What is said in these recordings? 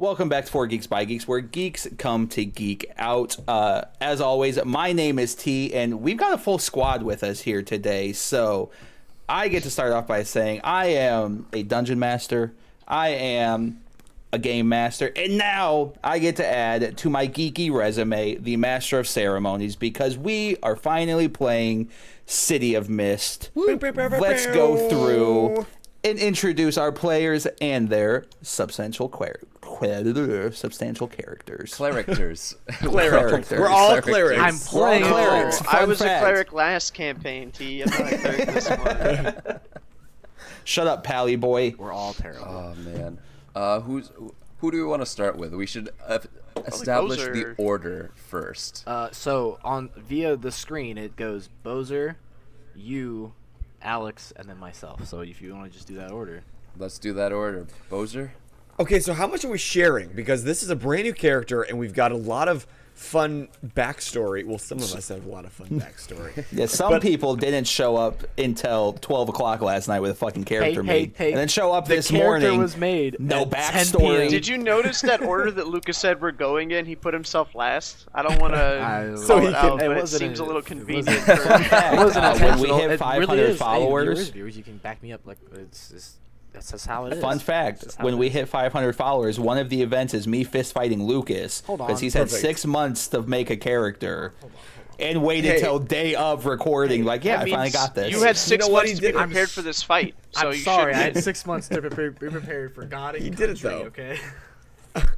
Welcome back to Four Geeks by Geeks, where geeks come to geek out. Uh, as always, my name is T, and we've got a full squad with us here today. So I get to start off by saying I am a dungeon master, I am a game master, and now I get to add to my geeky resume the master of ceremonies because we are finally playing City of Mist. Let's go through and introduce our players and their substantial quer- quer- substantial characters. Clerictors. Clerics. We're all Clerics. clerics. I'm playing We're all clerics. Fun I was fact. a cleric last campaign, T. I'm not a cleric this one. Shut up, Pally boy. We're all terrible. oh man. Uh, who's who do we want to start with? We should uh, establish are- the order first. Uh, so on via the screen, it goes Bozer, you, Alex, and then myself. So if you want to just do that order, Let's do that order. Bozer. Okay, so how much are we sharing? Because this is a brand new character, and we've got a lot of fun backstory. Well, some of us have a lot of fun backstory. Yeah, some But- people didn't show up until twelve o'clock last night with a fucking character hey, made, hey, and then show up the this character morning. was made No backstory. Did you notice that order that Lucas said we're going in? He put himself last. I don't want to So he it can- out, It but it seems a- a little it convenient. wasn't- for- it wasn't Uh, when we intentional. hit It really 500. Hey, followers- viewers, viewers, you can back me up. Like it's, it's that's just how it is. Fun fact: when we is. hit 500 followers, one of the events is me fist fighting Lucas because on. he's had Perfect. six months to make a character, and waited Hey. till day of recording. like, yeah, That I finally got this. You had six know months to be did? I'm prepared for this fight, so I'm you sorry. I had six months to prepare, be prepared for God and He did it, country, though. Okay.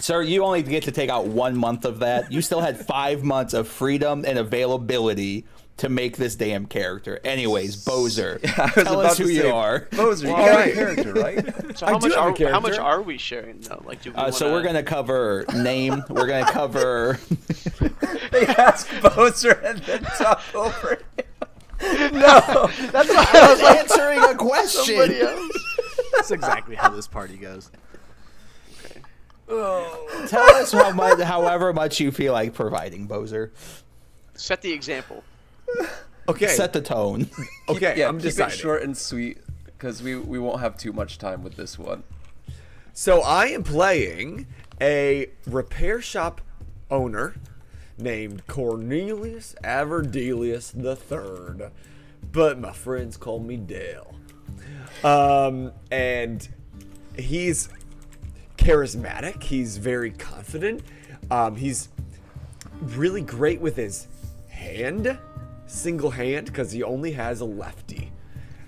Sir, you only get to take out one month of that. You still had five months of freedom and availability to make this damn character. Anyways, Bozer, I was tell about us to who you say, are. Bozer, you got alright. a character, right? So how do much have a are how much are we sharing though? Like, do we Uh, so wanna- we're gonna cover name. We're gonna cover. they ask Bozer and then talk over him. No. That's what I was like. answering a question. Somebody else. That's exactly how this party goes. Tell us how much, however much you feel like providing, Bozer. Set the example. Okay, Set the tone. okay, yeah, I'm keep deciding. it short and sweet because we we won't have too much time with this one. So I am playing a repair shop owner named Cornelius Averdelius III, but my friends call me Dale. Um, and he's charismatic. He's very confident. Um, he's really great with his hand, single hand, because he only has a lefty.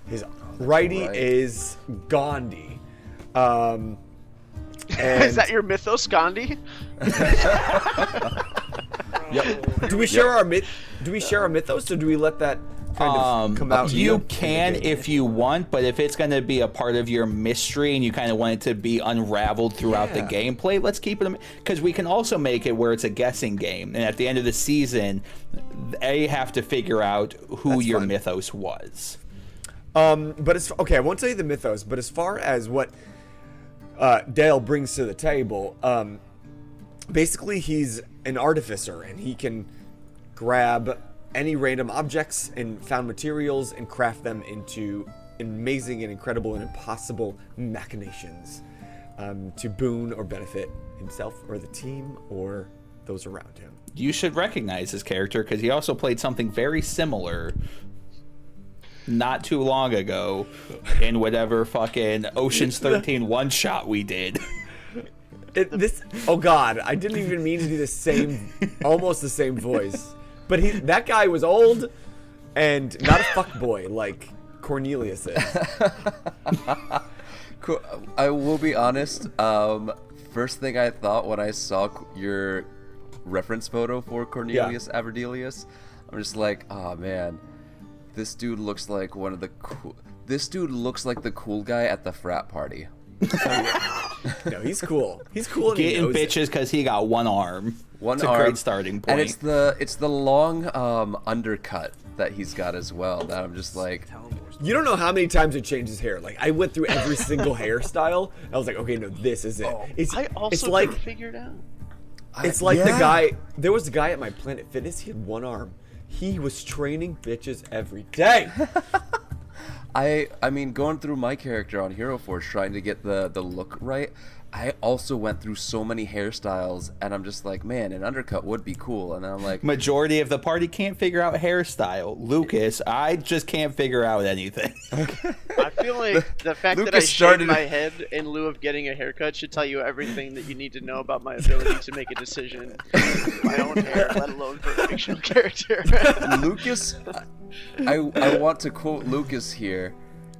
His righty right. is Gandhi. Um, and Is that your mythos, Gandhi? do we share our myth? Do we share our mythos, or do we let that kind of Um, come out? you can if you want, but if it's going to be a part of your mystery and you kind of want it to be unraveled throughout the gameplay, let's keep it because we can also make it where it's a guessing game, and at the end of the season, they have to figure out who That's your fine. mythos was. Um, but it's okay. I won't tell you the mythos, but as far as what uh, Dale brings to the table, um, basically he's an artificer and he can grab any random objects and found materials and craft them into amazing and incredible and impossible machinations um, to boon or benefit himself or the team or those around him. You should recognize his character because he also played something very similar not too long ago in whatever fucking Ocean's 13 one shot we did. It, this oh god, I didn't even mean to do the same, almost the same voice. But he, that guy was old, and not a fuck boy like Cornelius is. Cool. I will be honest. Um, first thing I thought when I saw your reference photo for Cornelius Averdelius, I'm just like, oh man, this dude looks like one of the cool. This dude looks like the cool guy at the frat party. No, he's cool. He's cool. And he Getting bitches because he got one arm. One it's a arm, great starting point. and it's the it's the long um, undercut that he's got as well. That I'm just like, You don't know how many times it changed his hair. Like I went through every single hairstyle. I was like, okay, no, this is it. It's, I also it's like couldn't figure it out. it's like the guy. There was a guy at my Planet Fitness. He had one arm. He was training bitches every day. I I mean, going through my character on Hero Forge, trying to get the the look right. I also went through so many hairstyles, and I'm just like, man, an undercut would be cool. And then I'm like, Majority of the party can't figure out hairstyle. Lucas, I just can't figure out anything. I feel like the fact that I Lucas shaved started- my head in lieu of getting a haircut should tell you everything that you need to know about my ability to make a decision. with my own hair, let alone for a fictional character. Lucas, I I want to quote Lucas here.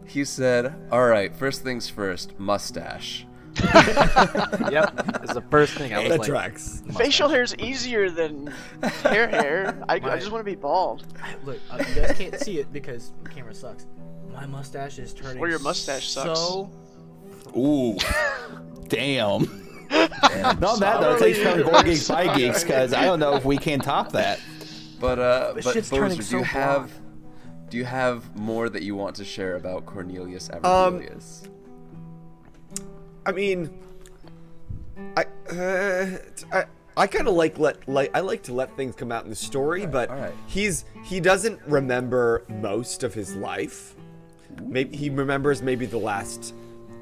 He said, "All right, first things first, mustache." yep, it's the first thing I was That like. tracks. Facial hair is easier than hair hair. I, I just want to be bald. Look, uh, you guys can't see it because the camera sucks. My mustache is turning. Or your mustache sucks. So Ooh, damn. Damn. No, that though takes from Board Geeks by Geeks because I don't know if we can top that. But uh, This but shit's Bozer, turning do so you have do you have more that you want to share about Cornelius Um, Averdelius? I mean, I uh, I, I kind of like let like I like to let things come out in the story, but alright. he's he doesn't remember most of his life. Maybe he remembers maybe the last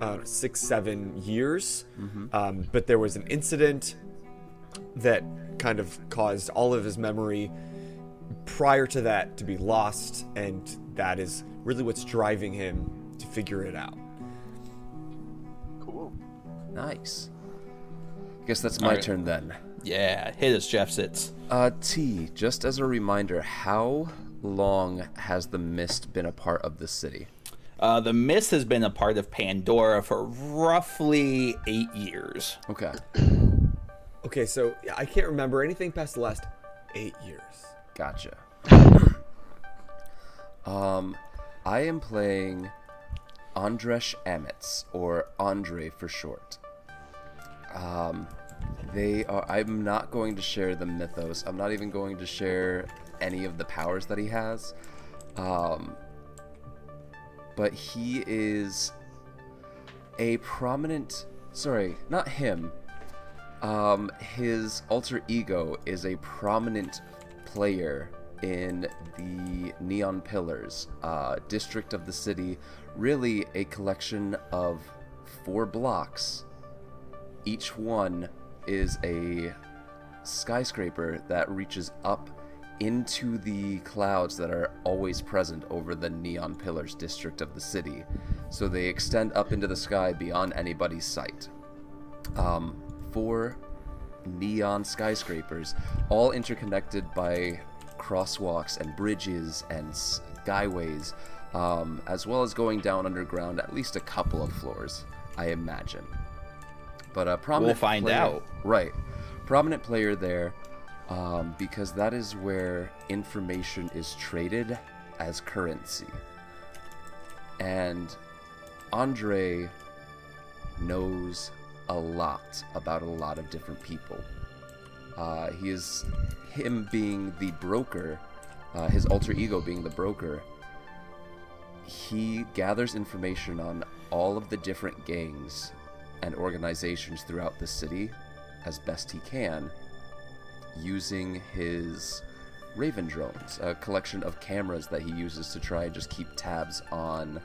uh, six seven years, um, but there was an incident that kind of caused all of his memory prior to that to be lost, and that is really what's driving him to figure it out. Cool. Nice. Guess that's my Alright. turn then. Yeah, hit us, Jeff Sitz. Uh, T, just as a reminder, how long has the mist been a part of the city? Uh, the Mist has been a part of Pandora for roughly eight years. Okay. Okay, so I can't remember anything past the last eight years. Gotcha. um, I am playing Andresh Amitz, or Andre for short. Um, they are. I'm not going to share the mythos. I'm not even going to share any of the powers that he has. Um, but he is a prominent. Sorry, not him. Um, his alter ego is a prominent player in the Neon Pillars uh, district of the city. Really, a collection of four blocks. Each one is a skyscraper that reaches up into the clouds that are always present over the Neon Pillars district of the city. So they extend up into the sky beyond anybody's sight um, four neon skyscrapers, all interconnected by crosswalks and bridges and skyways, um, as well as going down underground at least a couple of floors, I imagine. But a prominent find player- out. Right, prominent player there, um, because that is where information is traded as currency. And Andre knows a lot about a lot of different people. Uh, he is him being the broker, uh, his alter ego being the broker. He gathers information on all of the different gangs and organizations throughout the city as best he can using his Raven drones, a collection of cameras that he uses to try and just keep tabs on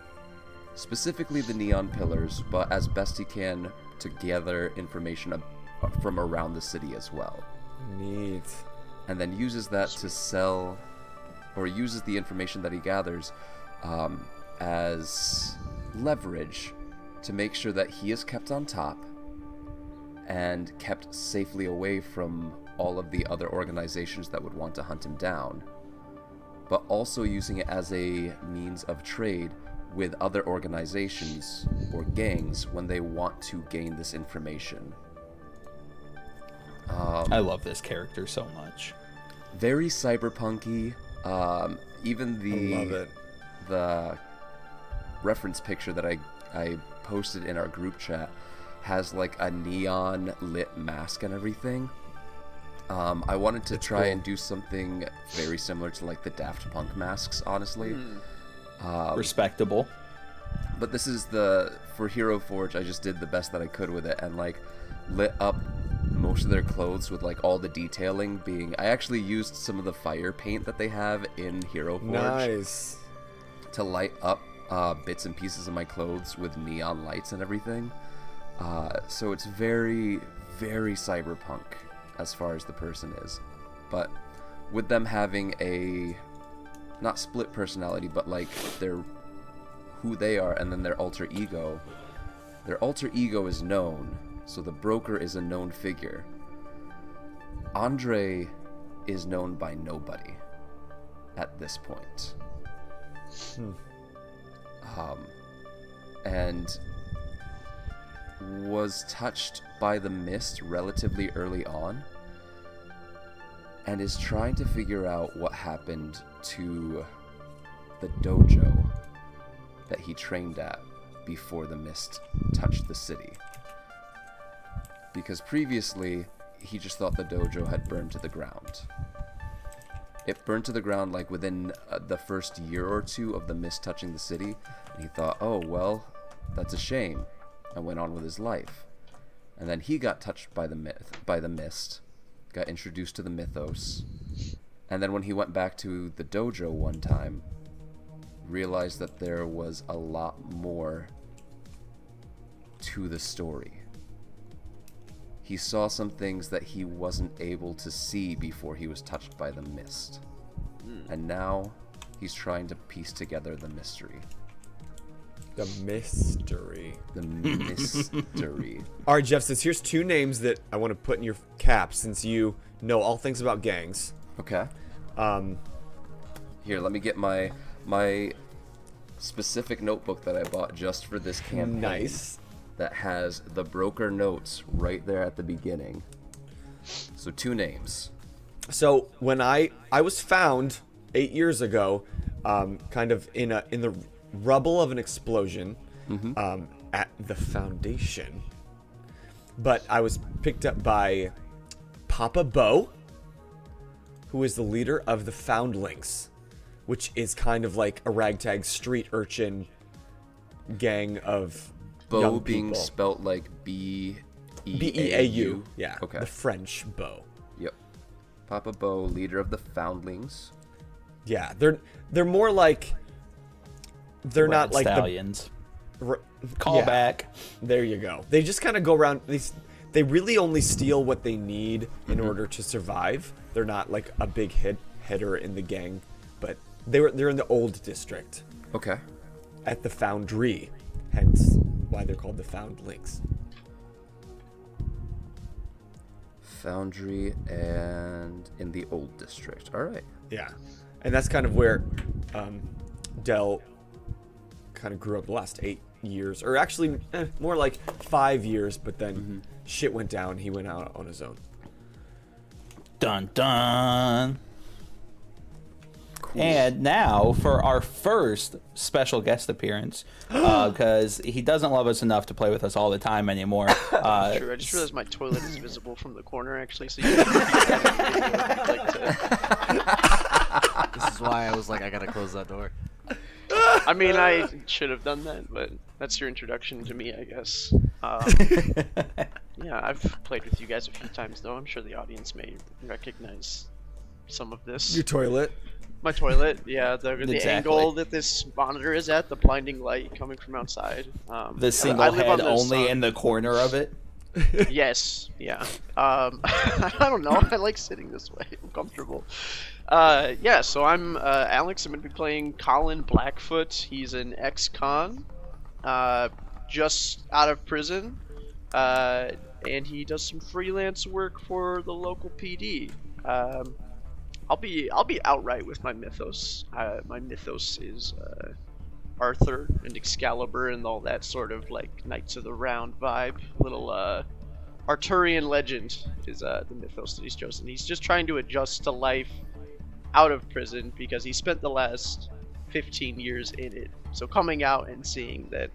specifically the neon pillars, but as best he can to gather information from around the city as well. Neat. And then uses that to sell, or uses the information that he gathers um, as leverage to make sure that he is kept on top and kept safely away from all of the other organizations that would want to hunt him down, but also using it as a means of trade with other organizations or gangs when they want to gain this information. Um, I love this character so much. very cyberpunky. Um, even the I love it. the reference picture that I I posted in our group chat has like a neon lit mask and everything. Um, I wanted to try cool. and do something very similar to like the Daft Punk masks, honestly. Um, Respectable. but this is the for Hero Forge. I just did the best that I could with it, and like lit up most of their clothes with like all the detailing being. I actually used some of the fire paint that they have in Hero Forge Nice. to light up uh, bits and pieces of my clothes with neon lights and everything. Uh, so it's very, very cyberpunk as far as the person is. But with them having a not split personality, but like their who they are and then their alter ego. Their alter ego is known, so the broker is a known figure. Andre is known by nobody at this point. Um, and was touched by the mist relatively early on and is trying to figure out what happened to the dojo that he trained at before the mist touched the city. Because previously, he just thought the dojo had burned to the ground. It burned to the ground like within uh, the first year or two of the mist touching the city, and he thought, oh, well, that's a shame, and went on with his life. And then he got touched by the myth, by the mist, got introduced to the mythos, and then when he went back to the dojo one time, realized that there was a lot more to the story. He saw some things that he wasn't able to see before he was touched by the mist. And now he's trying to piece together the mystery. The mystery. The mystery. All right, Jeff. Since here's two names that I want to put in your cap, since you know all things about gangs. Okay. Um, Here, let me get my my specific notebook that I bought just for this campaign. nice. That has the broker notes right there at the beginning. So two names. So when I I was found eight years ago, um, kind of in a in the rubble of an explosion, um, at the foundation. But I was picked up by Papa Beau, who is the leader of the Foundlings, which is kind of like a ragtag street urchin gang of Bo young being people. spelt like B E B E A U. Yeah. Okay. The French Beau. Yep. Papa Beau, leader of the Foundlings. Yeah, they're they're more like they're not like stallions. the r- Call yeah, back. There you go. They just kind of go around. They they really only steal what they need in mm-hmm. order to survive. They're not like a big hit header in the gang, but they were they're in the old district Okay. at the Foundry, hence why they're called the Foundlings. Foundry and in the old district. All right. Yeah, and that's kind of where um, Dell kind of grew up the last eight years, or actually eh, more like five years. But then shit went down. He went out on his own. Dun dun. And now for our first special guest appearance, because he doesn't love us enough to play with us all the time anymore. Uh, True. I just realized my toilet is visible from the corner, actually. So you can like to, This is why I was like, I gotta close that door. I mean, I should have done that, but that's your introduction to me, I guess. Um, yeah, I've played with you guys a few times, though. I'm sure the audience may recognize some of this. Your toilet. My toilet, yeah, the, the Exactly. angle that this monitor is at, the blinding light coming from outside. Um, the single head on only uh, in the corner of it. Yes, yeah. Um, I don't know. I like sitting this way. I'm comfortable. Uh, yeah, so I'm uh, Alex. I'm going to be playing Colin Blackfoot. He's an ex-con, uh, just out of prison, uh, and he does some freelance work for the local PD. Um, I'll be I'll be outright with my mythos. Uh, my mythos is uh, Arthur and Excalibur and all that sort of like Knights of the Round vibe. Little uh, Arthurian legend is uh, the mythos that he's chosen. He's just trying to adjust to life out of prison because he spent the last 15 years in it. So coming out and seeing that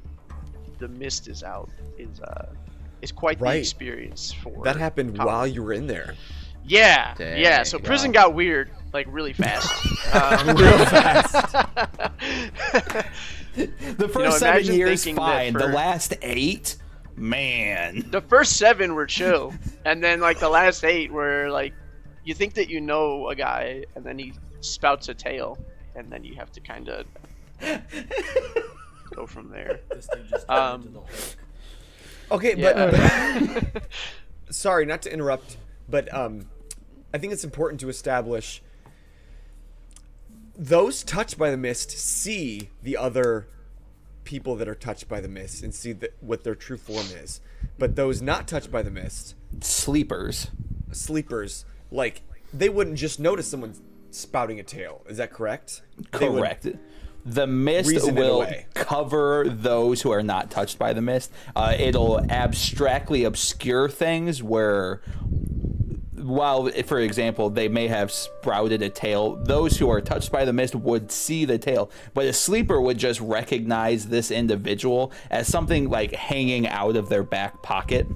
the mist is out is uh, is quite the experience for That happened while you were in there. Yeah, Dang, yeah. So prison wow. got weird like really fast. um, Real fast. The first know, seven years thinking that fine. The last eight, man. the first seven were chill, and then like the last eight were like, you think that you know a guy, and then he spouts a tale, and then you have to kind of Go from there. This thing just Um, into the Okay, Yeah. but sorry, not to interrupt, but um, I think it's important to establish those touched by the mist see the other people that are touched by the mist and see the, what their true form is. But those not touched by the mist, Sleepers. sleepers, like they wouldn't just notice someone spouting a tail. Is that correct? Correct. The mist will cover those who are not touched by the mist. Uh, it'll abstractly obscure things where, while, for example, they may have sprouted a tail, those who are touched by the mist would see the tail. But a sleeper would just recognize this individual as something like hanging out of their back pocket.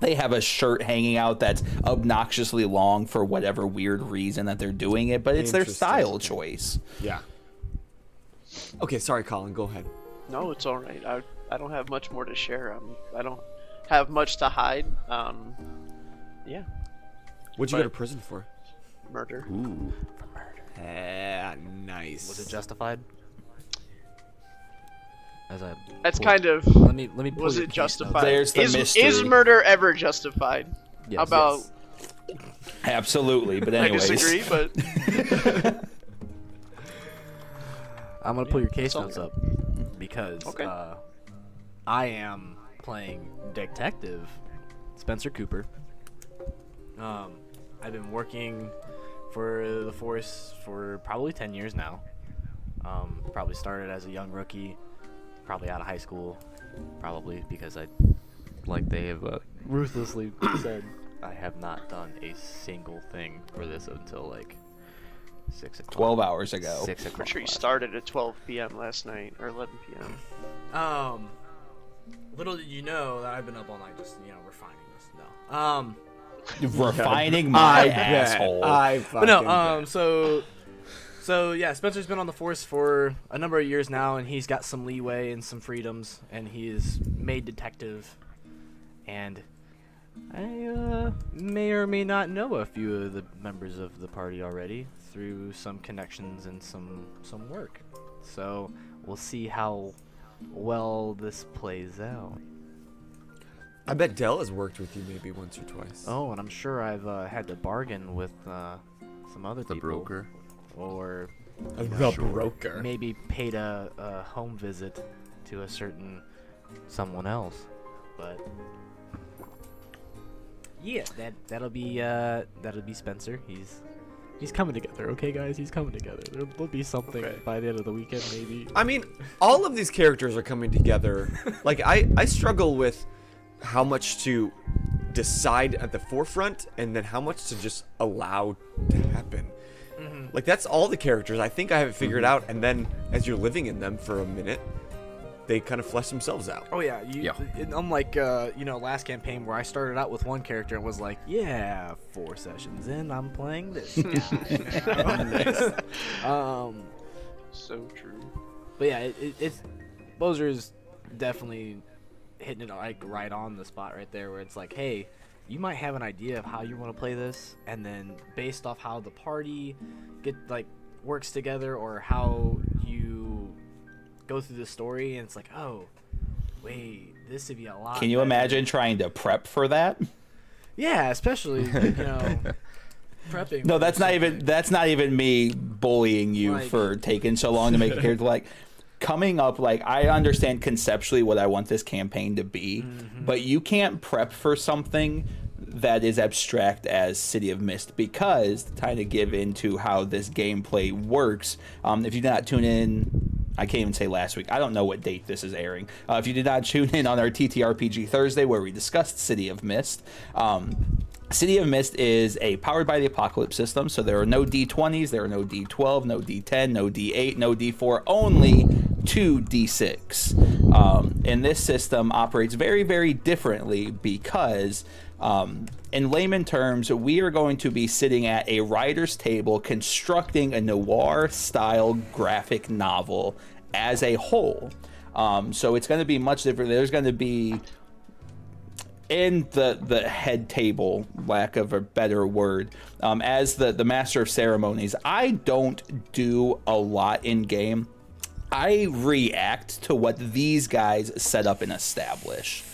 They have a shirt hanging out that's obnoxiously long for whatever weird reason that they're doing it, but it's their style choice. Yeah. Okay, sorry, Colin. Go ahead. No, it's all right. I I don't have much more to share. Um, I don't have much to hide. Um, yeah, What'd you go to prison for? murder. Ooh. Ah, nice. Was it justified? As I That's pull- kind of. Let me let me. Pull Was it justified? There's the is, mystery. is murder ever justified? Yes. How about Yes. Absolutely, but I anyways, disagree, but I'm gonna pull your case notes up because Okay. uh, I am playing Detective Spencer Cooper. Um, I've been working for the force for probably 10 years now. Um, probably started as a young rookie, probably out of high school, probably because I, like they have uh, ruthlessly said, I have not done a single thing for this until like six o'clock. twelve hours ago. Six I'm o'clock. sure you started at 12 p.m. last night or 11 p.m. Um, little did you know that I've been up all night just you know refining this. No. Um, Refining my I asshole. bet. I but no. Um, bet. so, so yeah, Spencer's been on the force for a number of years now, and he's got some leeway and some freedoms, and he is made detective, and I uh, may or may not know a few of the members of the party already through some connections and some some work. So we'll see how well this plays out. I bet Dell has worked with you maybe once or twice. Oh, and I'm sure I've uh, had to bargain with uh, some other The people. broker. Or the broker. maybe paid a, a home visit to a certain someone else. But yeah, that that'll be uh, that'll be Spencer. He's he's coming together. Okay, guys, he's coming together. There'll, there'll be something Okay. by the end of the weekend, maybe. I mean, all of these characters are coming together. like I, I struggle with how much to decide at the forefront and then how much to just allow to happen. Like that's all the characters. I think I have it figured out, and then as you're living in them for a minute, they kind of flesh themselves out. Oh yeah, you, Yeah. and unlike uh, you know last campaign where I started out with one character and was like, yeah, four sessions in, I'm playing this guy. um, So true. but yeah, it, it, it's Bozer's definitely hitting it like right on the spot right there where it's like, hey, you might have an idea of how you want to play this, and then based off how the party get like works together or how you go through the story, and it's like, oh, wait, this would be a lot. Can you better. imagine trying to prep for that? Yeah, especially you know prepping. No, that's not even that's not even me bullying you Like- for taking so long to make a character like coming up like I understand conceptually what I want this campaign to be, Mm-hmm. but you can't prep for something that is abstract as City of Mist because to kind of give into how this gameplay works. Um, if you did not tune in, I can't even say last week. I don't know what date this is airing. Uh, if you did not tune in on our TTRPG Thursday where we discussed City of Mist, um, City of Mist is a powered by the apocalypse system, so there are no D20s, there are no D12, no D10, no D8, no D4, only two D6. Um, and this system operates very, very differently because, um, in layman terms, we are going to be sitting at a writer's table constructing a noir style graphic novel as a whole. Um, so it's going to be much different. There's going to be in the the head table, lack of a better word, um, as the the master of ceremonies, I don't do a lot in game. I react to what these guys set up and establish.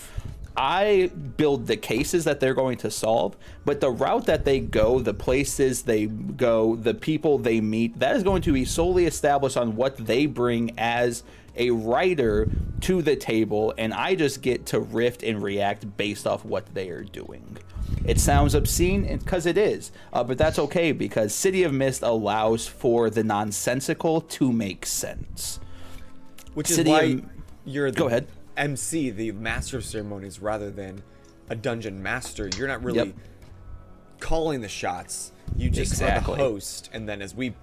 I build the cases that they're going to solve, but the route that they go, the places they go, the people they meet, that is going to be solely established on what they bring as a writer to the table, and I just get to riff and react based off what they are doing. It sounds obscene because it is, uh, but that's okay because City of Mist allows for the nonsensical to make sense. Which is City why of- you're the Go ahead. MC, the master of ceremonies, rather than a dungeon master. You're not really Yep. calling the shots. You just are Exactly. the host, and then as we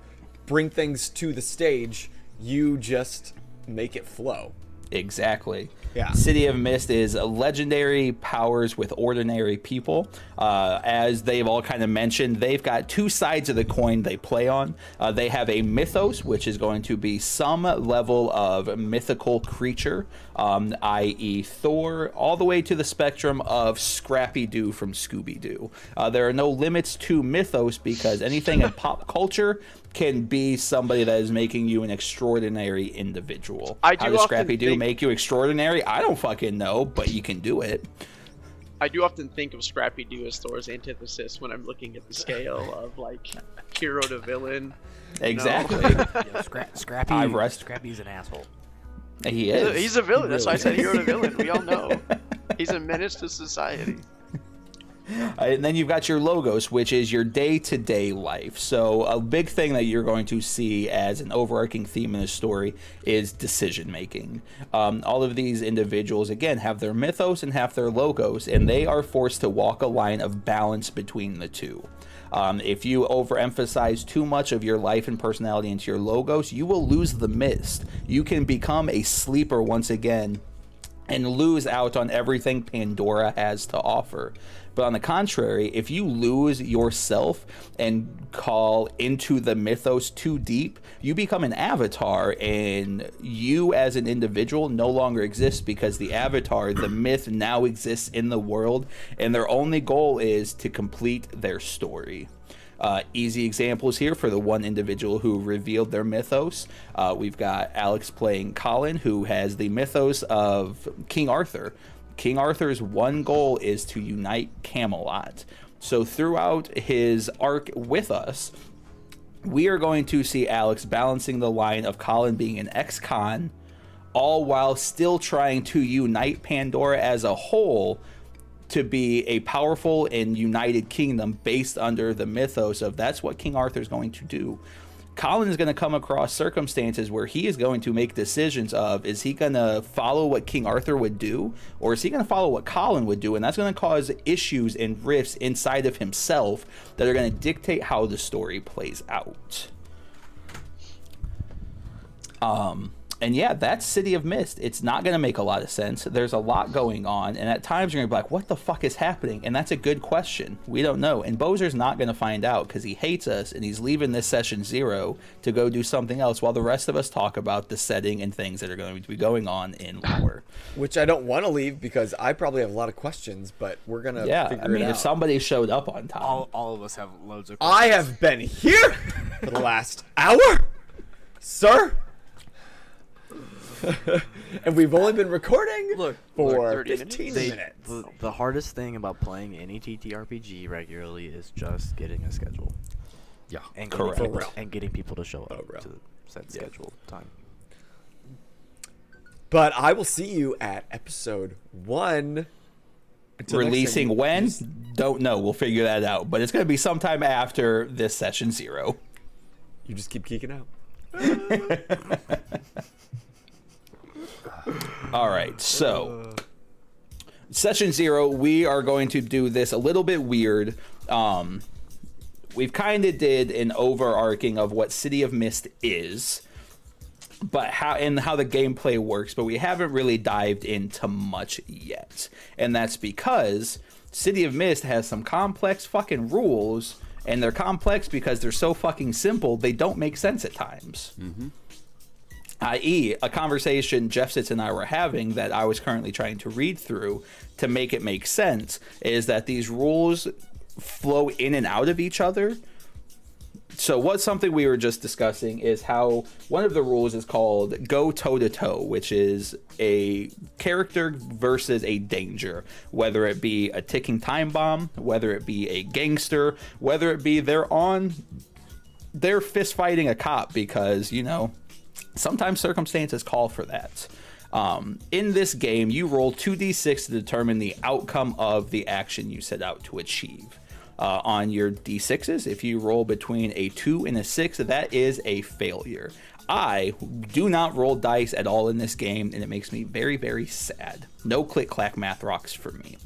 bring things to the stage, you just make it flow. Exactly. Yeah. City of Mist is a legendary powers with ordinary people. Uh, as they've all kind of mentioned, they've got two sides of the coin they play on. Uh, they have a mythos, which is going to be some level of mythical creature, um, i.e., Thor, all the way to the spectrum of Scrappy Doo from Scooby Doo. Uh, there are no limits to mythos because anything in pop culture can be somebody that is making you an extraordinary individual. I do How does Scrappy Doo think- make you extraordinary? I don't fucking know, but you can do it. I do often think of Scrappy Doo as Thor's antithesis when I'm looking at the scale of like hero to villain. Exactly. Yeah, Scra- Scrappy. I rest- Scrappy's an asshole. He He's a, is. he's a villain. That's why I said Really hero to villain. We all know. He's a menace to society. Uh, and then you've got your logos, which is your day to day life. So, a big thing that you're going to see as an overarching theme in this story is decision making. Um, all of these individuals, again, have their mythos and have their logos, and they are forced to walk a line of balance between the two. Um, if you overemphasize too much of your life and personality into your logos, you will lose the mist. You can become a sleeper once again and lose out on everything Pandora has to offer. But on the contrary, if you lose yourself and call into the mythos too deep, you become an avatar, and you as an individual no longer exist because the avatar, the myth, now exists in the world, and their only goal is to complete their story. Uh, easy examples here for the one individual who revealed their mythos. Uh, we've got Alex playing Colin, who has the mythos of King Arthur. King Arthur's one goal is to unite Camelot. So throughout his arc with us, we are going to see Alex balancing the line of Colin being an ex-con, all while still trying to unite Pandora as a whole to be a powerful and united kingdom based under the mythos of that's what King Arthur is going to do. Colin is going to come across circumstances where he is going to make decisions of is he going to follow what King Arthur would do or is he going to follow what Colin would do and that's going to cause issues and rifts inside of himself that are going to dictate how the story plays out. Um, and yeah, that's City of Mist. It's not going to make a lot of sense. There's a lot going on, and at times you're going to be like, "What the fuck is happening?" And that's a good question. We don't know, and Bozer's not going to find out because he hates us, and he's leaving this session zero to go do something else, while the rest of us talk about the setting and things that are going to be going on in lore. Which I don't want to leave because I probably have a lot of questions, but we're gonna yeah, figure I mean, it if somebody showed up on time, All, all of us have loads of. I have been here for the last hour, sir. and we've only been recording Look, for 30 15 They- minutes. the, the hardest thing about playing any TTRPG regularly is just getting a schedule Yeah. and getting, Correct. people, For real. and getting people to show up to the set schedule time. But I will see you at episode one. Until releasing you- when? just- Don't know. We'll figure that out, but it's going to be sometime after this session zero. You just keep geeking out. All right, so session zero, we are going to do this a little bit weird. Um, we've kind of did an overarching of what City of Mist is, but how and how the gameplay works, but we haven't really dived into much yet, and that's because City of Mist has some complex fucking rules. And they're complex because they're so fucking simple, they don't make sense at times i.e., a conversation Jeff Sitz and I were having that I was currently trying to read through to make it make sense is that these rules flow in and out of each other so what's something we were just discussing is how one of the rules is called go toe to toe, which is a character versus a danger, whether it be a ticking time bomb, whether it be a gangster, whether it be they're on they're fist fighting a cop because, you know, sometimes circumstances call for that. Um, in this game, you roll 2d6 to determine the outcome of the action you set out to achieve. Uh, on your d6s, if you roll between a 2 and a 6, that is a failure. I do not roll dice at all in this game, and it makes me very, very sad. No click clack math rocks for me.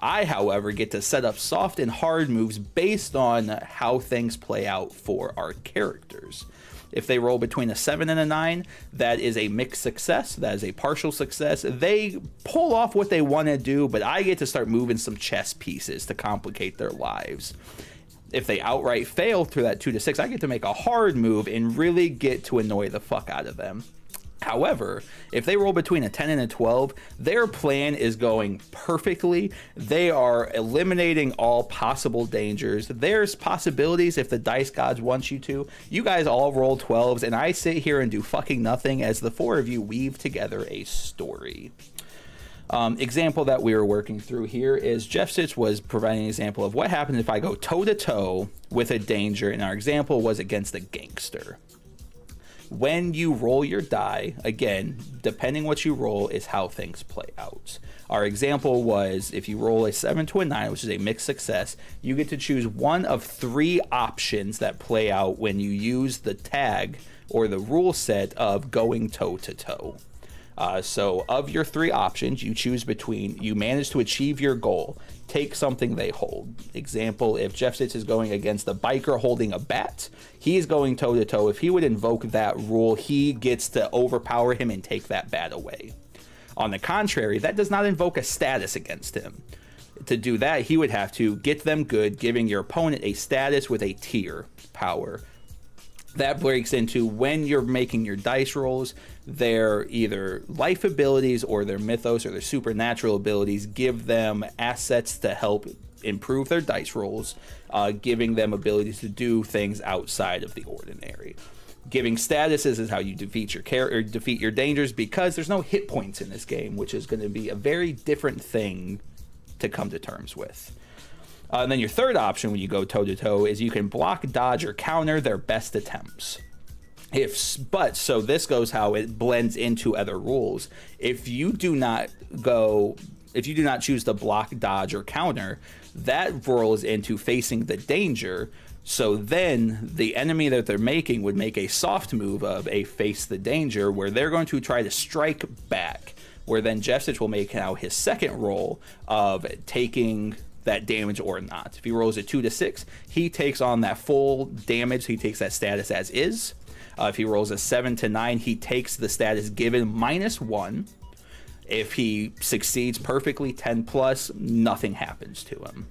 I, however, get to set up soft and hard moves based on how things play out for our characters. If they roll between a 7 and a 9, that is a mixed success. That is a partial success. They pull off what they want to do, but I get to start moving some chess pieces to complicate their lives. If they outright fail through that 2 to 6, I get to make a hard move and really get to annoy the fuck out of them. However, if they roll between a 10 and a 12, their plan is going perfectly. They are eliminating all possible dangers. There's possibilities if the dice gods want you to. You guys all roll 12s, and I sit here and do fucking nothing as the four of you weave together a story. Um, example that we were working through here is Jeff Stitch was providing an example of what happens if I go toe to toe with a danger, and our example was against a gangster when you roll your die, again, depending what you roll is how things play out. Our example was if you roll a 7 to a 9, which is a mixed success, you get to choose one of three options that play out when you use the tag or the rule set of going toe to toe. Uh, so, of your three options, you choose between you manage to achieve your goal, take something they hold. Example, if Jeff Sitz is going against a biker holding a bat, he's going toe to toe. If he would invoke that rule, he gets to overpower him and take that bat away. On the contrary, that does not invoke a status against him. To do that, he would have to get them good, giving your opponent a status with a tier power that breaks into when you're making your dice rolls their either life abilities or their mythos or their supernatural abilities give them assets to help improve their dice rolls uh, giving them abilities to do things outside of the ordinary. Giving statuses is how you defeat your character defeat your dangers because there's no hit points in this game which is going to be a very different thing to come to terms with uh, and then your third option when you go toe to toe is you can block, dodge, or counter their best attempts. If but so this goes how it blends into other rules. If you do not go, if you do not choose to block, dodge, or counter, that rolls into facing the danger. So then the enemy that they're making would make a soft move of a face the danger where they're going to try to strike back. Where then Jeff Stitch will make now his second roll of taking that damage or not. If he rolls a two to six, he takes on that full damage. He takes that status as is. Uh, if he rolls a seven to nine, he takes the status given minus one. If he succeeds perfectly, 10 plus, nothing happens to him.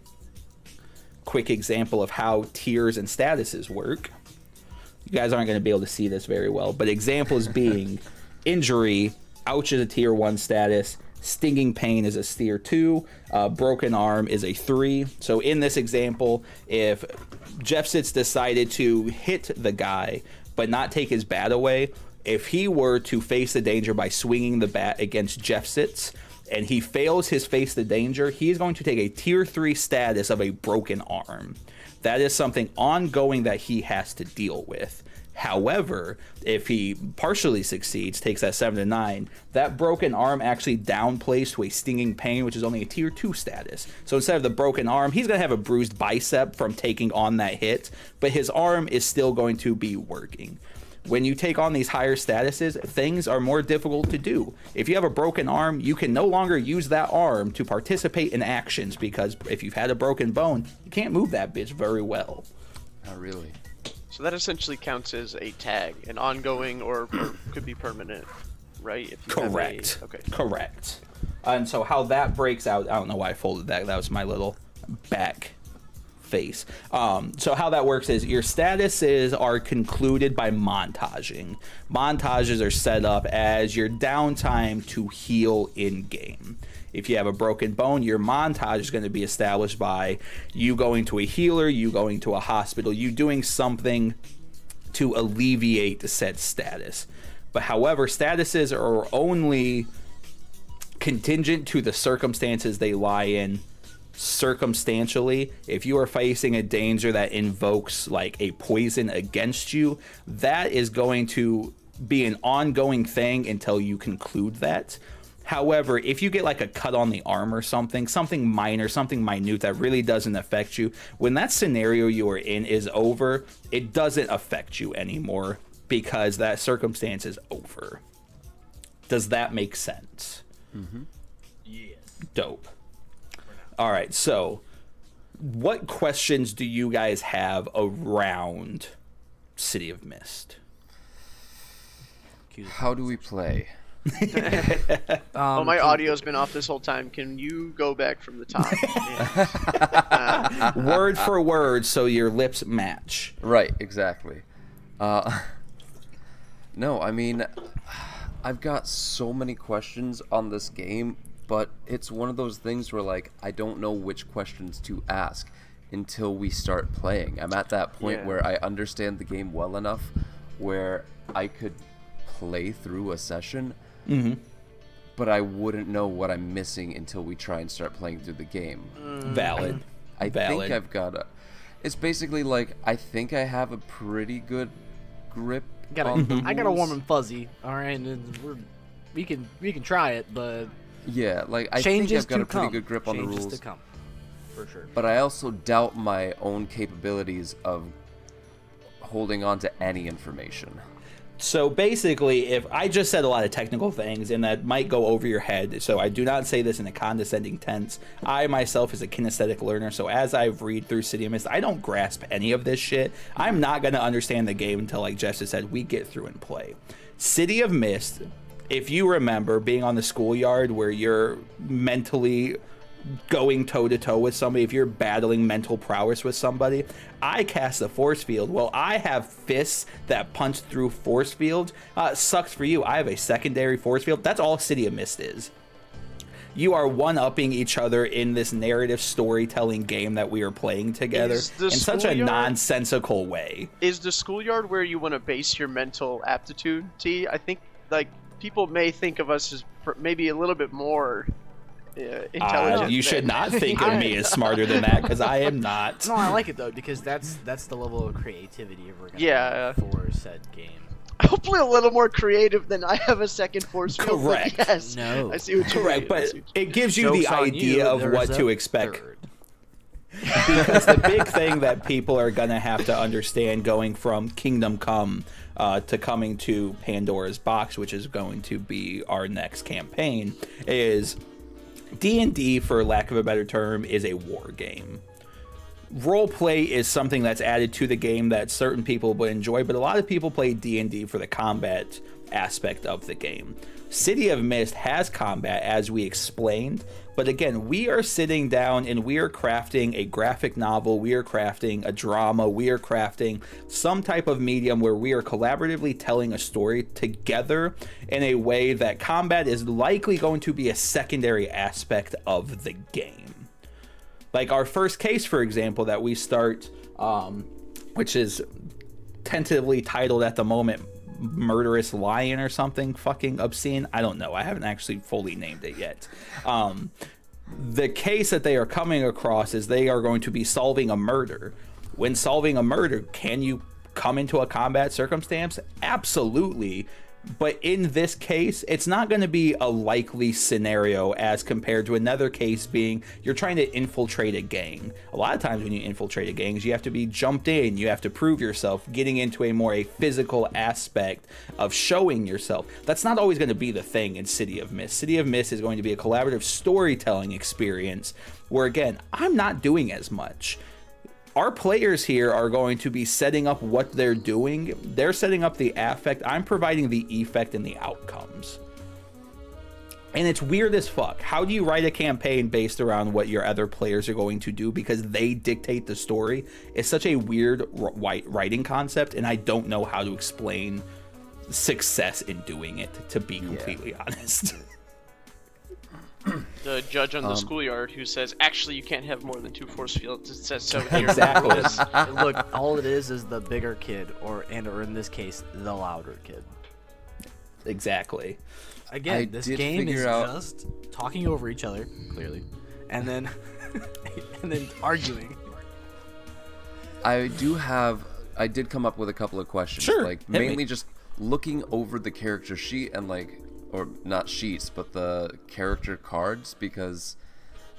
Quick example of how tiers and statuses work. You guys aren't going to be able to see this very well, but examples being injury, ouch is a tier one status, Stinging Pain is a tier 2. Uh, broken Arm is a 3. So in this example, if Jeff Sitz decided to hit the guy but not take his bat away, if he were to face the danger by swinging the bat against Jeff Sitz and he fails his face the danger, he is going to take a tier 3 status of a broken arm. That is something ongoing that he has to deal with. However, if he partially succeeds, takes that 7 to 9, that broken arm actually downplays to a stinging pain, which is only a tier 2 status. So instead of the broken arm, he's to have a bruised bicep from taking on that hit, but his arm is still going to be working. When you take on these higher statuses, things are more difficult to do. If you have a broken arm, you can no longer use that arm to participate in actions because if you've had a broken bone, you can't move that bitch very well. Not really. So that essentially counts as a tag, an ongoing or, or could be permanent, right? Correct. A, okay. Correct. And so how that breaks out, I don't know why I folded that. That was my little back face. Um, so how that works is your statuses are concluded by montaging. Montages are set up as your downtime to heal in game. If you have a broken bone, your montage is going to be established by you going to a healer, you going to a hospital, you doing something to alleviate said status. But however, statuses are only contingent to the circumstances they lie in circumstantially if you are facing a danger that invokes like a poison against you that is going to be an ongoing thing until you conclude that however if you get like a cut on the arm or something something minor something minute that really doesn't affect you when that scenario you are in is over it doesn't affect you anymore because that circumstance is over does that make sense Mm-hmm. Yes. dope. All right, so what questions do you guys have around City of Mist? How do we play? oh, Um, my can- audio's been off this whole time. Can you go back from the top? Yeah. word for word, so your lips match. Right, exactly. Uh, no, I mean, I've got so many questions on this game, but it's one of those things where, like, I don't know which questions to ask until we start playing. I'm at that point Yeah. where I understand the game well enough where I could play through a session, Mm-hmm. but I wouldn't know what I'm missing until we try and start playing through the game. Mm. Valid. I Valid. think I've got a. It's basically like I think I have a pretty good grip Got on the a, I got a warm and fuzzy. All right, and we're, we can we can try it, but Yeah, like I changes think I've got a pretty come. good grip on the changes rules, to come, for sure. but I also doubt my own capabilities of holding on to any information. So basically, if I just said a lot of technical things and that might go over your head, so I do not say this in a condescending tense. I myself is a kinesthetic learner, so as I've read through City of Mist, I don't grasp any of this shit. I'm not going to understand the game until, like has said, we get through and play. City of Mist, if you remember being on the schoolyard where you're mentally going toe to toe with somebody, if you're battling mental prowess with somebody, I cast a force field. Well, I have fists that punch through force field. Uh, sucks for you. I have a secondary force field. That's all City of Mist is. You are one upping each other in this narrative storytelling game that we are playing together in such a nonsensical way. Is the schoolyard where you want to base your mental aptitude? T. I think like people may think of us as maybe a little bit more uh, Uh, you should not think of me as smarter than that because I am not. No, I like it though because that's that's the level of creativity we're gonna Yeah. for said game. Hopefully, a little more creative than I have a second force field. Correct. Yes. No. I see what you're Correct, but it gives you the Joke's on idea you, of what to expect. third. because the big thing that people are gonna have to understand going from Kingdom Come uh, to coming to Pandora's Box, which is going to be our next campaign, is D and D, for lack of a better term, is a war game. Role play is something that's added to the game that certain people would enjoy, but a lot of people play D and D for the combat aspect of the game. City of Mist has combat, as we explained, but again, we are sitting down and we are crafting a graphic novel, we are crafting a drama, we are crafting some type of medium where we are collaboratively telling a story together in a way that combat is likely going to be a secondary aspect of the game. Like our first case for example that we start um, which is tentatively titled at the moment murderous lion or something fucking obscene? I don't know. I haven't actually fully named it yet. Um, the case that they are coming across is they are going to be solving a murder. When solving a murder can you come into a combat circumstance? Absolutely but in this case, it's not going to be a likely scenario as compared to another case being you're trying to infiltrate a gang. A lot of times when you infiltrate a gang, you have to be jumped in, you have to prove yourself, getting into a more a physical aspect of showing yourself. That's not always going to be the thing in City of Mist. City of Mist is going to be a collaborative storytelling experience where again, I'm not doing as much our players here are going to be setting up what they're doing. They're setting up the affect. I'm providing the effect and the outcomes. and it's weird as fuck. How do you write a campaign based around what your other players are going to do because they dictate the story? It's such a weird writing concept, and I don't know how to explain success in doing it. To be completely yeah. honest. the judge on the um, schoolyard who says, "Actually, you can't have more than two force fields." It says so here. Exactly. Look, all it is is the bigger kid, or and or in this case, the louder kid. Exactly. Again, I this game is out... just talking over each other, clearly, and then and then arguing. I do have. I did come up with a couple of questions. Sure. Like mainly me. just looking over the character sheet and like or not sheets, but the character cards because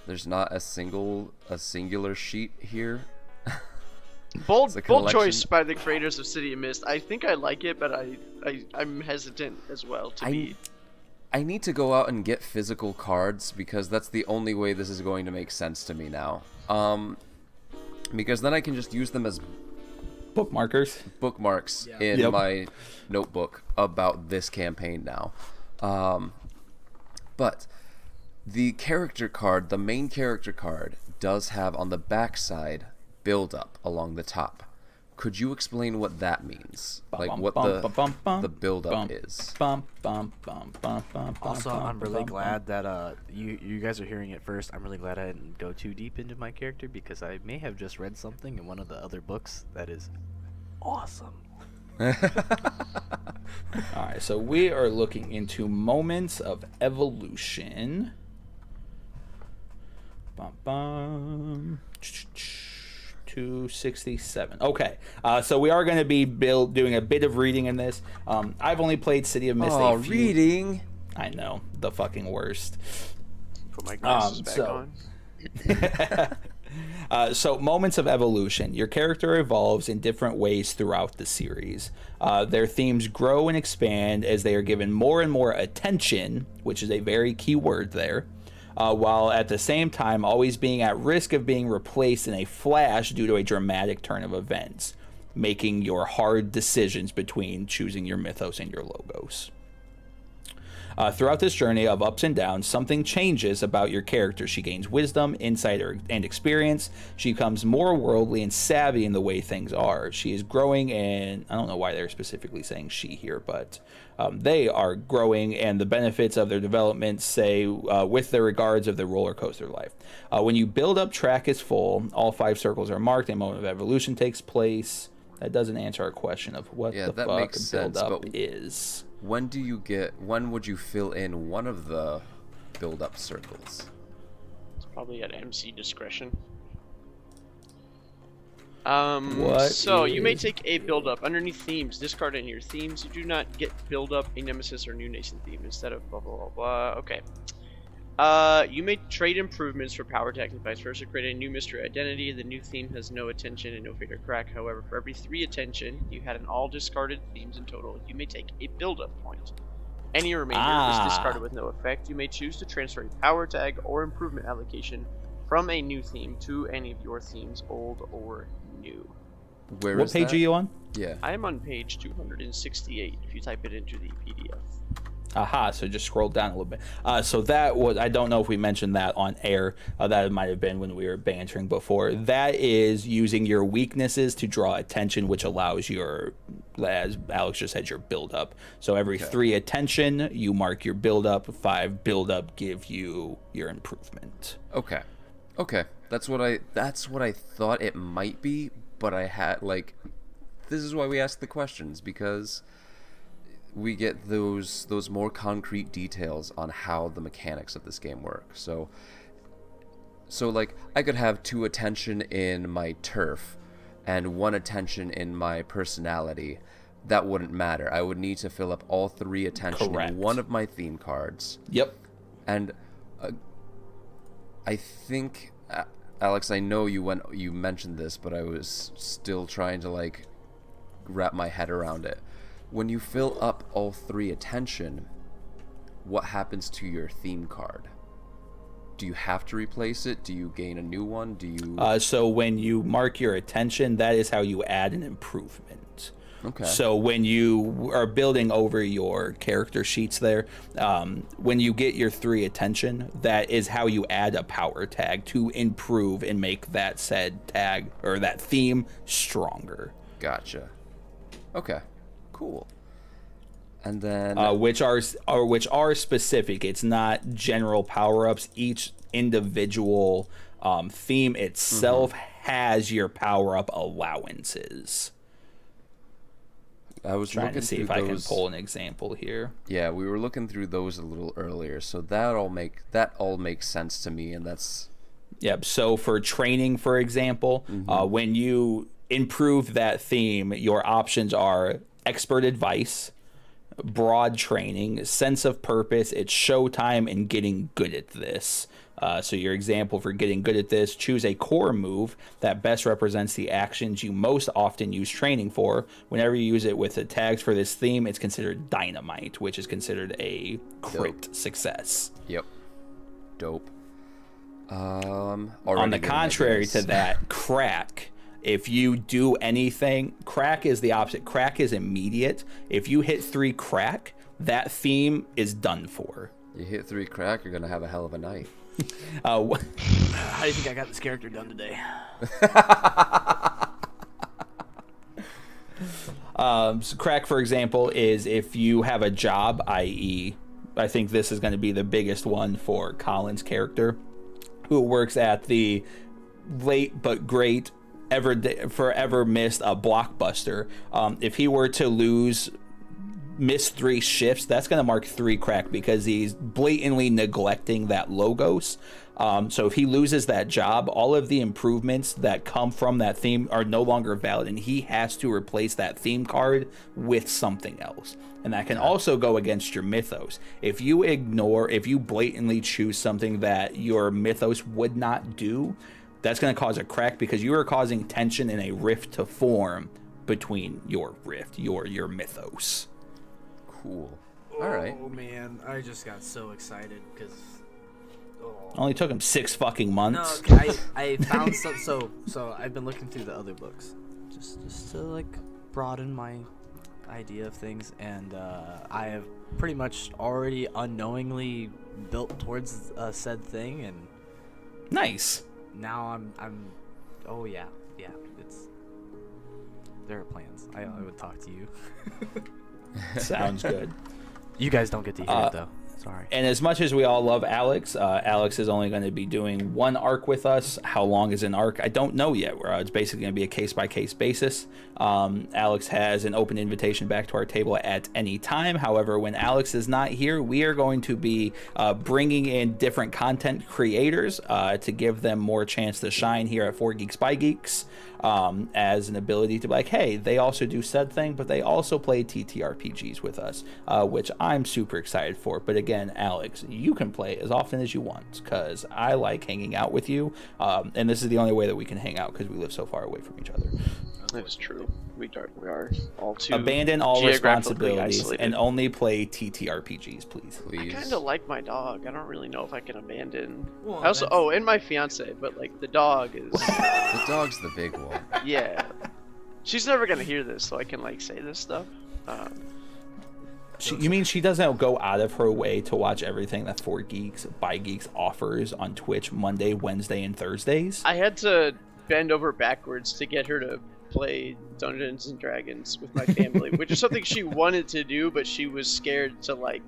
there's not a single a singular sheet here. bold bold choice by the creators of City of Mist. I think I like it, but I, I I'm hesitant as well to I, be. I need to go out and get physical cards because that's the only way this is going to make sense to me now. Um, because then I can just use them as bookmarkers, bookmarks yeah. in yep. my notebook about this campaign now. Um, but the character card, the main character card, does have on the back side build up along the top. Could you explain what that means? Like what the the build up is? Also, I'm really glad that uh you you guys are hearing it first. I'm really glad I didn't go too deep into my character because I may have just read something in one of the other books that is awesome. All right, so we are looking into moments of evolution. Bum, bum. 267. Okay, uh, so we are going to be build, doing a bit of reading in this. Um, I've only played City of Mist. Oh, reading! I know, the fucking worst. Put my glasses um, back so, on. Uh, so, moments of evolution. Your character evolves in different ways throughout the series. Uh, their themes grow and expand as they are given more and more attention, which is a very key word there, uh, while at the same time always being at risk of being replaced in a flash due to a dramatic turn of events, making your hard decisions between choosing your mythos and your logos. Uh, throughout this journey of ups and downs, something changes about your character. She gains wisdom, insight, and experience. She becomes more worldly and savvy in the way things are. She is growing, and I don't know why they're specifically saying she here, but um, they are growing, and the benefits of their development say uh, with the regards of their roller coaster life. Uh, when you build up, track is full. All five circles are marked. A moment of evolution takes place. That doesn't answer our question of what yeah, the fuck build up is when do you get when would you fill in one of the build up circles? It's probably at mc discretion. Um what so is... you may take a build up underneath themes. Discard in your themes. You do not get build up a nemesis or new nation theme instead of blah blah blah blah. Okay uh, you may trade improvements for power tag and vice versa. Create a new mystery identity. The new theme has no attention and no fade or crack. However, for every three attention you had in all discarded themes in total, you may take a build-up point. Any remainder ah. is discarded with no effect. You may choose to transfer a power tag or improvement allocation from a new theme to any of your themes, old or new. Where what page that? are you on? Yeah. I am on page 268 if you type it into the PDF. Aha, so just scroll down a little bit. Uh, so that was, I don't know if we mentioned that on air. Uh, that might have been when we were bantering before. That is using your weaknesses to draw attention, which allows your, as Alex just said, your build up. So every okay. three attention, you mark your build up. Five build up give you your improvement. Okay. Okay. That's what I, that's what I thought it might be, but I had, like, this is why we ask the questions because we get those those more concrete details on how the mechanics of this game work. So so like I could have two attention in my turf and one attention in my personality. That wouldn't matter. I would need to fill up all three attention Correct. in one of my theme cards. Yep. And uh, I think uh, Alex, I know you went you mentioned this, but I was still trying to like wrap my head around it when you fill up all three attention, what happens to your theme card? Do you have to replace it? Do you gain a new one? Do you? Uh, so when you mark your attention, that is how you add an improvement. Okay. So when you are building over your character sheets there, um, when you get your three attention, that is how you add a power tag to improve and make that said tag or that theme stronger. Gotcha. Okay. Cool. And then uh, which are or which are specific. It's not general power ups. Each individual um, theme itself has your power up allowances. I was Trying to see if I can pull an example here. Yeah, we were looking through those a little earlier, so that all make that all makes sense to me, and that's Yep. So for training, for example, uh, when you improve that theme, your options are expert advice, broad training, sense of purpose, it's showtime, and getting good at this. Uh, so your example for getting good at this, choose a core move that best represents the actions you most often use training for. Whenever you use it with the tags for this theme, it's considered dynamite, which is considered a crit success. yep, dope. Um, on the contrary to that crack if you do anything crack is the opposite crack is immediate if you hit three crack that theme is done for you hit three crack, you're gonna have a hell of a night. uh, wh- How do you think I got this character done today? um, so crack for example is if you have a job i.e i think this is going to be the biggest one for colin's character who works at the late but great ever forever missed a blockbuster. Um, if he were to lose miss three shifts that's going to mark three crack because he's blatantly neglecting that logos. Um, so if he loses that job all of the improvements that come from that theme are no longer valid and he has to replace that theme card with something else. And that can also go against your mythos. If you ignore if you blatantly choose something that your mythos would not do that's going to cause a crack because you are causing tension and a rift to form between your rift your your mythos Cool. All right. Oh man, I just got so excited because. Oh. only took him six fucking months okay, I, I found some. So so I've been looking through the other books, just just to like broaden my idea of things, and uh, I have pretty much already unknowingly built towards uh, said thing, and nice now I'm I'm. Oh yeah, yeah. It's there are plans. I, I would talk to you. sounds good You guys don't get to hear Uh, it though. Sorry. And as much as we all love Alex, uh, Alex is only going to be doing one arc with us. How long is an arc? I don't know yet. Uh, it's basically going to be a case by case basis. Um, Alex has an open invitation back to our table at any time. However, when Alex is not here, we are going to be uh, bringing in different content creators uh, to give them more chance to shine here at 4 Geeks by Geeks um, as an ability to be like, hey, they also do said thing, but they also play TTRPGs with us, uh, which I'm super excited for. But again, Alex, you can play as often as you want because I like hanging out with you, um, and this is the only way that we can hang out because we live so far away from each other. That's true. We are, we are all too Abandon all geographically responsibilities isolated. and only play TTRPGs, please. I Please. kind of like my dog. I don't really know if I can abandon. Well, I also that's- oh, and my fiance, but like the dog is The dog's the big one. yeah. She's never gonna hear this, so I can like say this stuff. Um, She, you mean she doesn't go out of her way to watch everything that 4 Geeks by Geeks offers on Twitch Monday, Wednesday, and Thursdays? I had to bend over backwards to get her to play Dungeons and Dragons with my family, which is something she wanted to do, but she was scared to like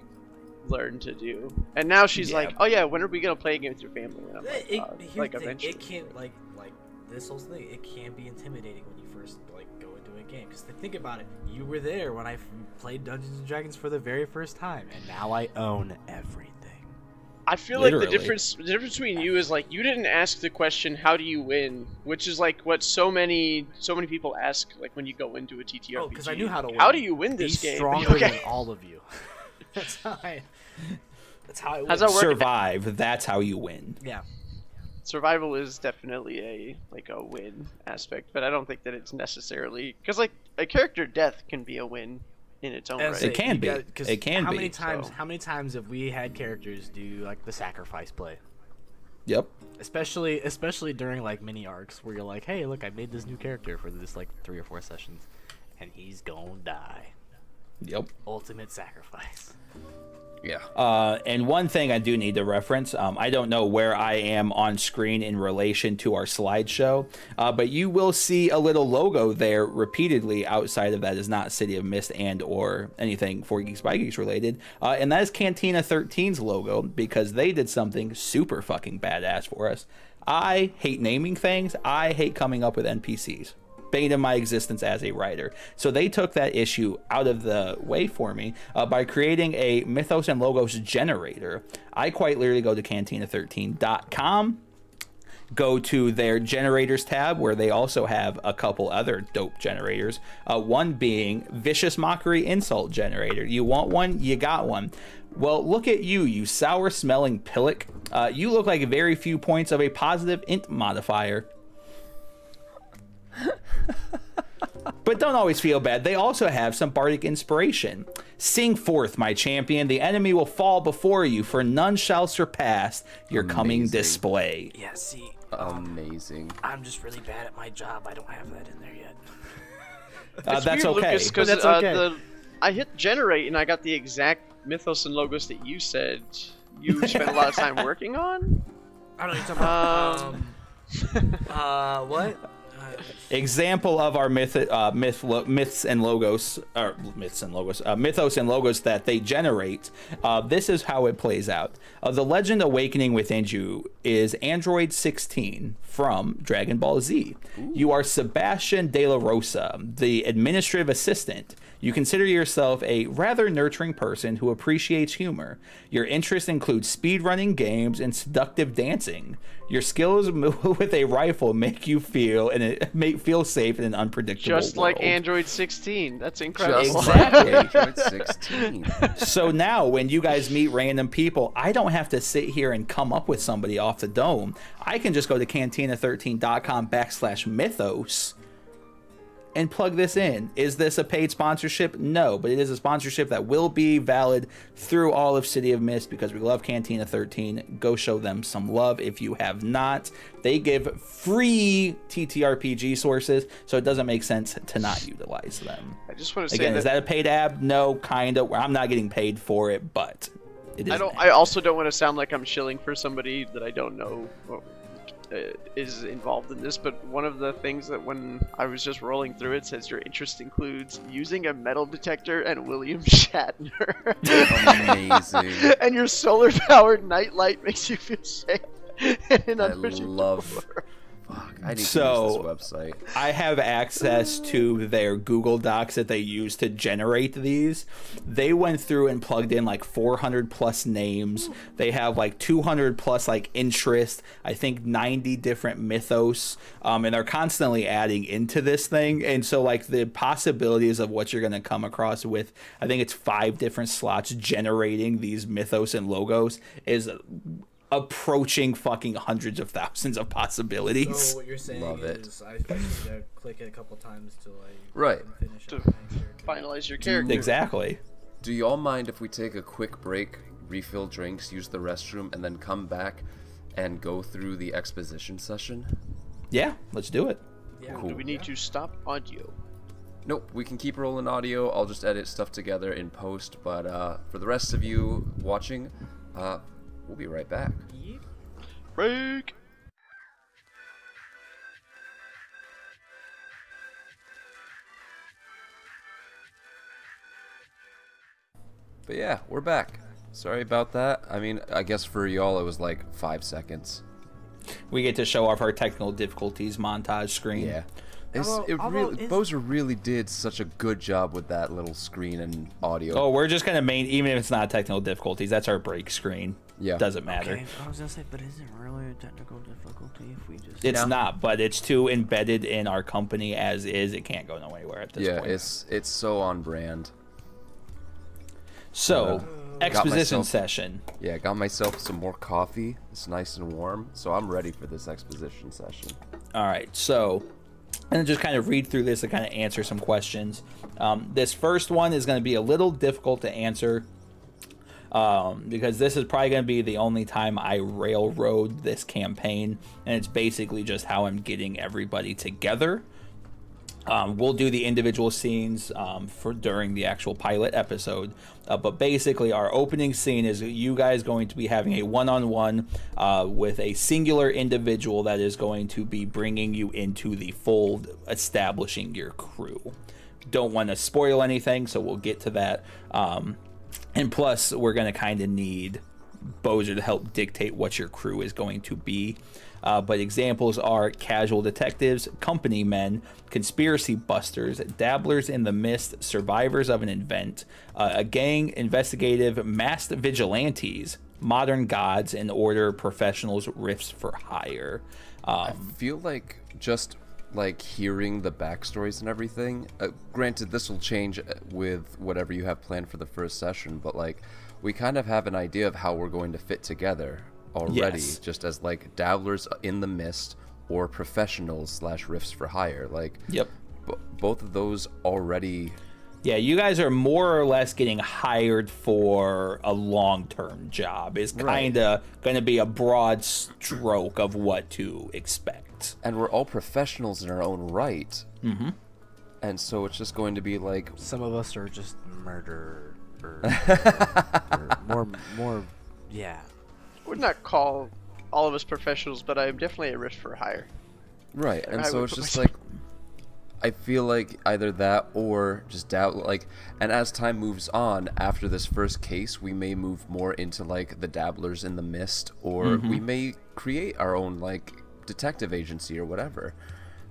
learn to do. And now she's Yeah. like, "Oh yeah, when are we gonna play a game with your family?" And I'm like, It, uh, here's like the thing, eventually. it can't like like this whole thing. It can be intimidating when you first game. Because think about it, you were there when I f- played Dungeons and Dragons for the very first time, and now I own everything. I feel like the difference the difference between you is like you didn't ask the question how do you win, which is like what so many so many people ask like when you go into a TTRPG. Oh, because I knew how to win. How do you win Be this game? stronger Okay. than all of you. that's how I. That's how I. Win. How's that work? Survive. That's how you win. Yeah. Survival is definitely a like a win aspect, but I don't think that it's necessarily because like a character death can be a win in its own And right. say, It can be. got- 'cause It can how be, many times? so- How many times have we had characters do like the sacrifice play? Yep. especially especially during like mini arcs where you're like hey look i made this new character for this like three or four sessions and he's gonna die. Yep. Ultimate sacrifice. Yeah. Uh, and one thing I do need to reference, um, I don't know where I am on screen in relation to our slideshow, uh, but you will see a little logo there repeatedly. Outside of that is not City of Mist and or anything 4 Geeks by Geeks related, uh, and that is Cantina 13's logo because they did something super fucking badass for us. I hate naming things. I hate coming up with NPCs of my existence as a writer. So they took that issue out of the way for me uh, by creating a Mythos and Logos generator. I quite literally go to cantina13.com go to their generators tab where they also have a couple other dope generators. Uh, one being Vicious Mockery Insult Generator. You want one? You got one. Well, look at you, you sour smelling pillock. Uh, you look like very few points of a positive int modifier but don't always feel bad. They also have some bardic inspiration. Sing forth, my champion. The enemy will fall before you, for none shall surpass your Amazing. coming display. Yeah, see. Amazing. I'm just really bad at my job. I don't have that in there yet. uh, that's weird, okay. Lucas, that's uh, okay. The, I hit generate and I got the exact mythos and logos that you said you spent a lot of time working on. I don't know what you're talking about. Um, uh, what? Example of our myth, uh, myth lo- myths and logos, or myths and logos, uh, mythos and logos that they generate. Uh, this is how it plays out. Uh, the legend awakening within you is Android 16 from Dragon Ball Z. Ooh. You are Sebastian De La Rosa, the administrative assistant. You consider yourself a rather nurturing person who appreciates humor. Your interests include speedrunning games and seductive dancing. Your skills with a rifle make you feel and it make feel safe in an unpredictable Just like. Android 16. That's incredible. exactly. Android 16. So now when you guys meet random people, I don't have to sit here and come up with somebody off the dome. I can just go to cantina13.com backslash mythos and plug this in. Is this a paid sponsorship? No, but it is a sponsorship that will be valid through all of City of Mist because we love Cantina 13. Go show them some love if you have not. They give free TTRPG sources, so it doesn't make sense to not utilize them. I just want to say again, that... is that a paid ab? No, kind of. I'm not getting paid for it, but it is. I don't. I also don't want to sound like I'm shilling for somebody that I don't know Uh, is involved in this, but one of the things that when I was just rolling through it says your interest includes using a metal detector and William Shatner. Amazing. and your solar powered nightlight makes you feel safe. And I love. Fuck, I need so, to use this website. I have access to their Google Docs that they use to generate these. They went through and plugged in like 400 plus names. They have like 200 plus like interest. I think 90 different mythos, um, and they're constantly adding into this thing. And so like the possibilities of what you're gonna come across with, I think it's five different slots generating these mythos and logos is approaching fucking hundreds of thousands of possibilities. So what you're saying Love is it. I need to click it a couple times till I right finish to finalize your character. Exactly. Do y'all mind if we take a quick break, refill drinks, use the restroom, and then come back and go through the exposition session? Yeah, let's do it. Yeah. Cool. Do we need to stop audio? Nope, we can keep rolling audio. I'll just edit stuff together in post. But uh, for the rest of you watching, uh, We'll be right back. Break! But yeah, we're back. Sorry about that. I mean, I guess for y'all it was like five seconds. We get to show off our technical difficulties montage screen. Yeah. It's, although, it really, Bozer really did such a good job with that little screen and audio. Oh, we're just gonna main, even if it's not technical difficulties, that's our break screen. Yeah, doesn't matter. Okay, I was gonna say, but is it really a technical difficulty if we just? It's not, but it's too embedded in our company as is. It can't go anywhere at this yeah, point. Yeah, it's it's so on brand. So, uh, exposition myself, session. Yeah, got myself some more coffee. It's nice and warm, so I'm ready for this exposition session. All right, so and just kind of read through this and kind of answer some questions. Um, this first one is going to be a little difficult to answer um, because this is probably going to be the only time I railroad this campaign, and it's basically just how I'm getting everybody together. Um, we'll do the individual scenes um, for during the actual pilot episode, uh, but basically our opening scene is you guys going to be having a one-on-one uh, with a singular individual that is going to be bringing you into the fold, establishing your crew. Don't want to spoil anything, so we'll get to that. Um, and plus, we're going to kind of need Bozer to help dictate what your crew is going to be. Uh, but examples are casual detectives, company men, conspiracy busters, dabblers in the mist, survivors of an event, uh, a gang, investigative, masked vigilantes, modern gods, and order professionals, rifts for hire. Um, feel like just like hearing the backstories and everything. Uh, granted, this will change uh, with whatever you have planned for the first session, but like we kind of have an idea of how we're going to fit together already, Yes. just as like dabblers in the mist or professionals slash rifts for hire. Like, yep. b- both of those already. Yeah, you guys are more or less getting hired for a long term job, is kind of going to be a broad stroke of what to expect. And we're all professionals in our own right. Mm-hmm. And so it's just going to be like, Some of us are just murder or, or more more yeah. would not call all of us professionals, but I'm definitely a risk for hire. Right, and I so it's just myself- like I feel like either that or just doubt like and as time moves on after this first case we may move more into like the dabblers in the mist or we may create our own like detective agency or whatever.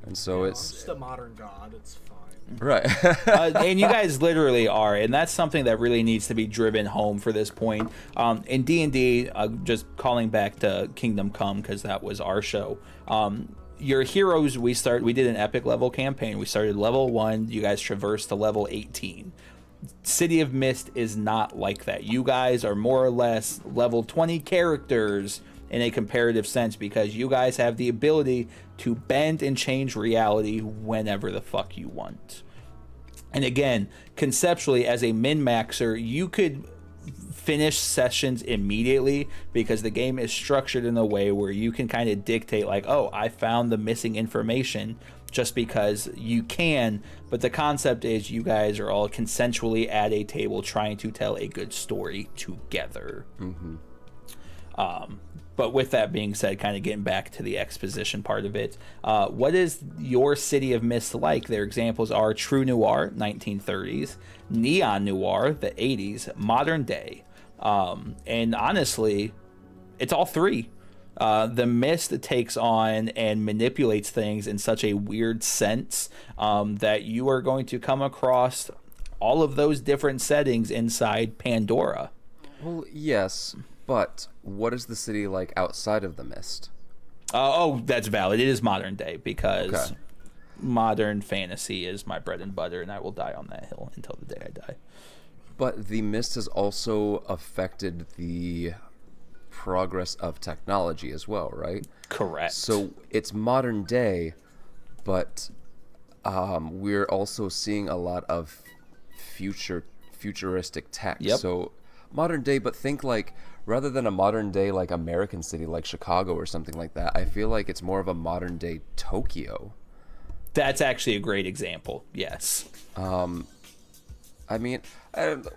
And so it's a modern god. It's fine. right. uh, and you guys literally are, and that's something that really needs to be driven home for this point. Um, in D and D, uh, just calling back to Kingdom Come because that was our show. Um, your heroes, we start. We did an epic level campaign. We started level one. You guys traversed to level eighteen. City of Mist is not like that. You guys are more or less level 20 characters in a comparative sense because you guys have the ability to bend and change reality whenever the fuck you want. And again, conceptually, as a min maxer, you could finish sessions immediately because the game is structured in a way where you can kind of dictate, like, oh, I found the missing information just because you can. But the concept is you guys are all consensually at a table trying to tell a good story together. Um, but with that being said, kind of getting back to the exposition part of it, uh, what is your City of Mist like? Their examples are True Noir, 1930s, Neon Noir, the 80s, Modern Day. Um, and honestly, it's all three. Uh, the mist takes on and manipulates things in such a weird sense um, that you are going to come across all of those different settings inside Pandora. well, yes, but what is the city like outside of the mist? Uh, oh, that's valid. It is modern day because Okay. modern fantasy is my bread and butter, and I will die on that hill until the day I die. But the mist has also affected the progress of technology as well, right? Correct. So it's modern day, but um, we're also seeing a lot of future futuristic tech. Yep. So modern day, but think like rather than a modern day like American city like Chicago or something like that. I feel like it's more of a modern day Tokyo. that's actually a great example. Yes. Um, I mean, I don't,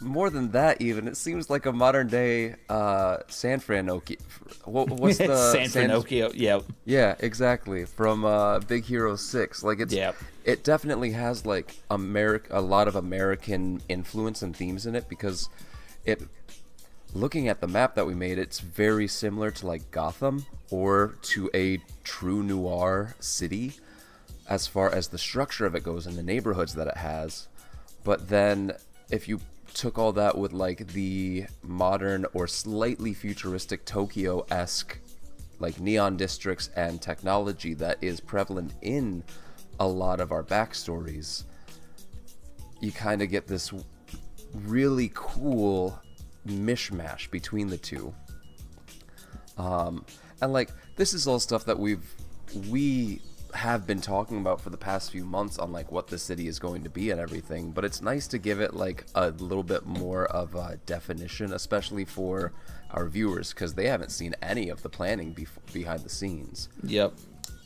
more than that, even it seems like a modern day uh, San Francisco. What, what's the San Francisco. Yep. Yeah, exactly. From uh, Big Hero Six, like it's Yep. it definitely has like Americ a lot of American influence and themes in it because it. Looking at the map that we made, it's very similar to like Gotham or to a true noir city, as far as the structure of it goes and the neighborhoods that it has. But then, if you took all that with like the modern or slightly futuristic Tokyo esque like neon districts and technology that is prevalent in a lot of our backstories, you kind of get this really cool mishmash between the two. Um, and like this is all stuff that we've we have been talking about for the past few months on like what the city is going to be and everything but it's nice to give it like a little bit more of a definition especially for our viewers because they haven't seen any of the planning behind the scenes Yep.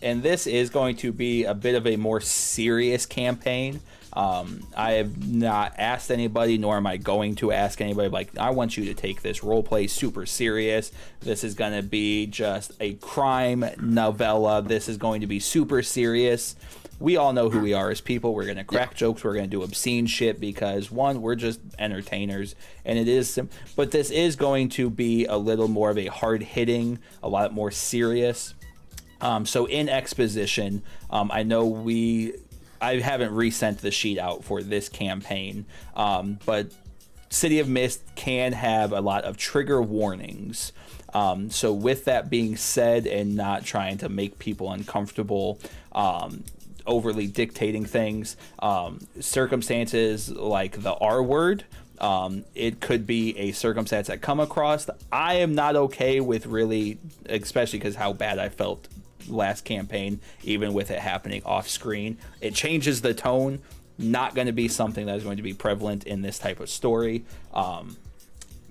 and this is going to be a bit of a more serious campaign. Um, I have not asked anybody, nor am I going to ask anybody. Like, I want you to take this role play super serious. This is going to be just a crime novella. This is going to be super serious. We all know who we are as people. We're going to crack jokes. We're going to do obscene shit because, one, we're just entertainers. And it is, sim- but this is going to be a little more of a hard hitting, a lot more serious. Um, so in exposition, um, I know we I haven't resent the sheet out for this campaign, um, but City of Mist can have a lot of trigger warnings. Um, so, with that being said, and not trying to make people uncomfortable, um, overly dictating things, um, circumstances like the R word. Um, it could be a circumstance I come across. I am not okay with really, especially because how bad I felt last campaign, even with it happening off screen. It changes the tone. Not going to be something that is going to be prevalent in this type of story. Um,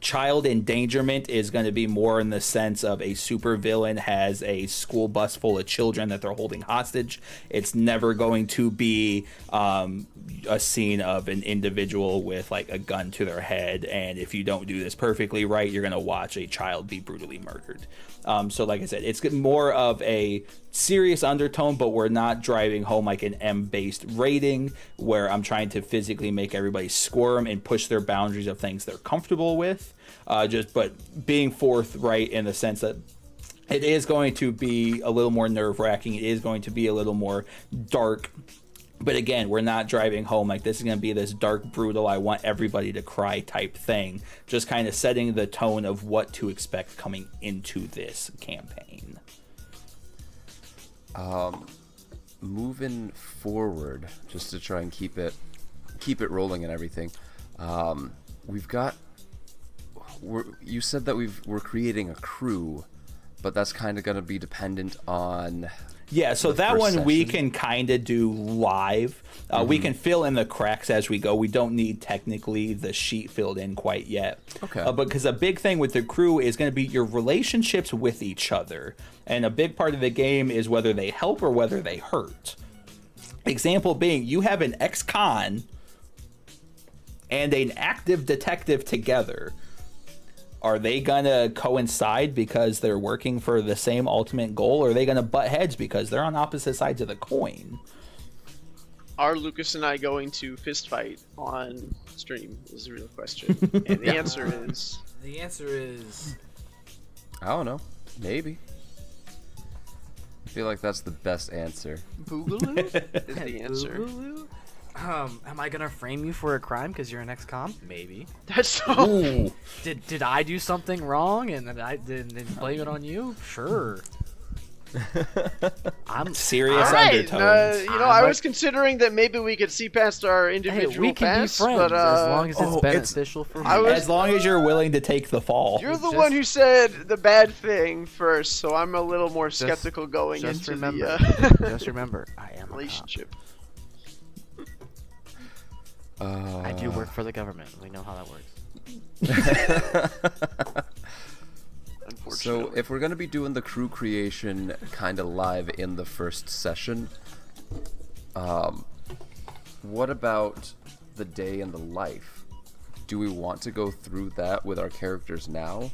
child endangerment is going to be more in the sense of a supervillain has a school bus full of children that they're holding hostage. It's never going to be um, a scene of an individual with like a gun to their head, and if you don't do this perfectly right, you're going to watch a child be brutally murdered. Um, so, like I said, it's more of a serious undertone, but we're not driving home like an M based rating where I'm trying to physically make everybody squirm and push their boundaries of things they're comfortable with. Uh, just, but being forthright in the sense that it is going to be a little more nerve wracking. It is going to be a little more dark but again, we're not driving home like this is going to be this dark, brutal, I want everybody to cry type thing. Just kind of setting the tone of what to expect coming into this campaign. Um, moving forward, just to try and keep it keep it rolling and everything. Um, we've got. We're, you said that we've we're creating a crew, but that's kind of going to be dependent on yeah, so that one we can kind of do live. Uh, mm-hmm. We can fill in the cracks as we go. We don't need technically the sheet filled in quite yet. Okay. Uh, because a big thing with the crew is going to be your relationships with each other. And a big part of the game is whether they help or whether they hurt. Example being, you have an ex con and an active detective together are they gonna coincide because they're working for the same ultimate goal or are they gonna butt heads because they're on opposite sides of the coin? Are lucas and i going to fist fight on stream is the real question. And the answer is the answer is i don't know. Maybe. I feel like that's the best answer. Boogaloo? Is the answer. Boogaloo? Um, am I gonna frame you for a crime because you're an ex-con? Maybe. That's so. Did did I do something wrong and then I did and blame it on you? Sure. I'm serious All right, undertones. Uh, you know, i was considering that maybe we could see past our individual hey, we can past, be friends but, uh, as long as it's oh, beneficial for me. Was- as long as you're willing to take the fall You're the Just- one who said the bad thing first, so I'm a little more skeptical going just into remember, the uh, just remember, I am a cop. relationship. Uh, I do work for the government. We know how that works. So if we're gonna be doing the crew creation kind of live in the first session, um, what about the day and the life? Do we want to go through that with our characters now,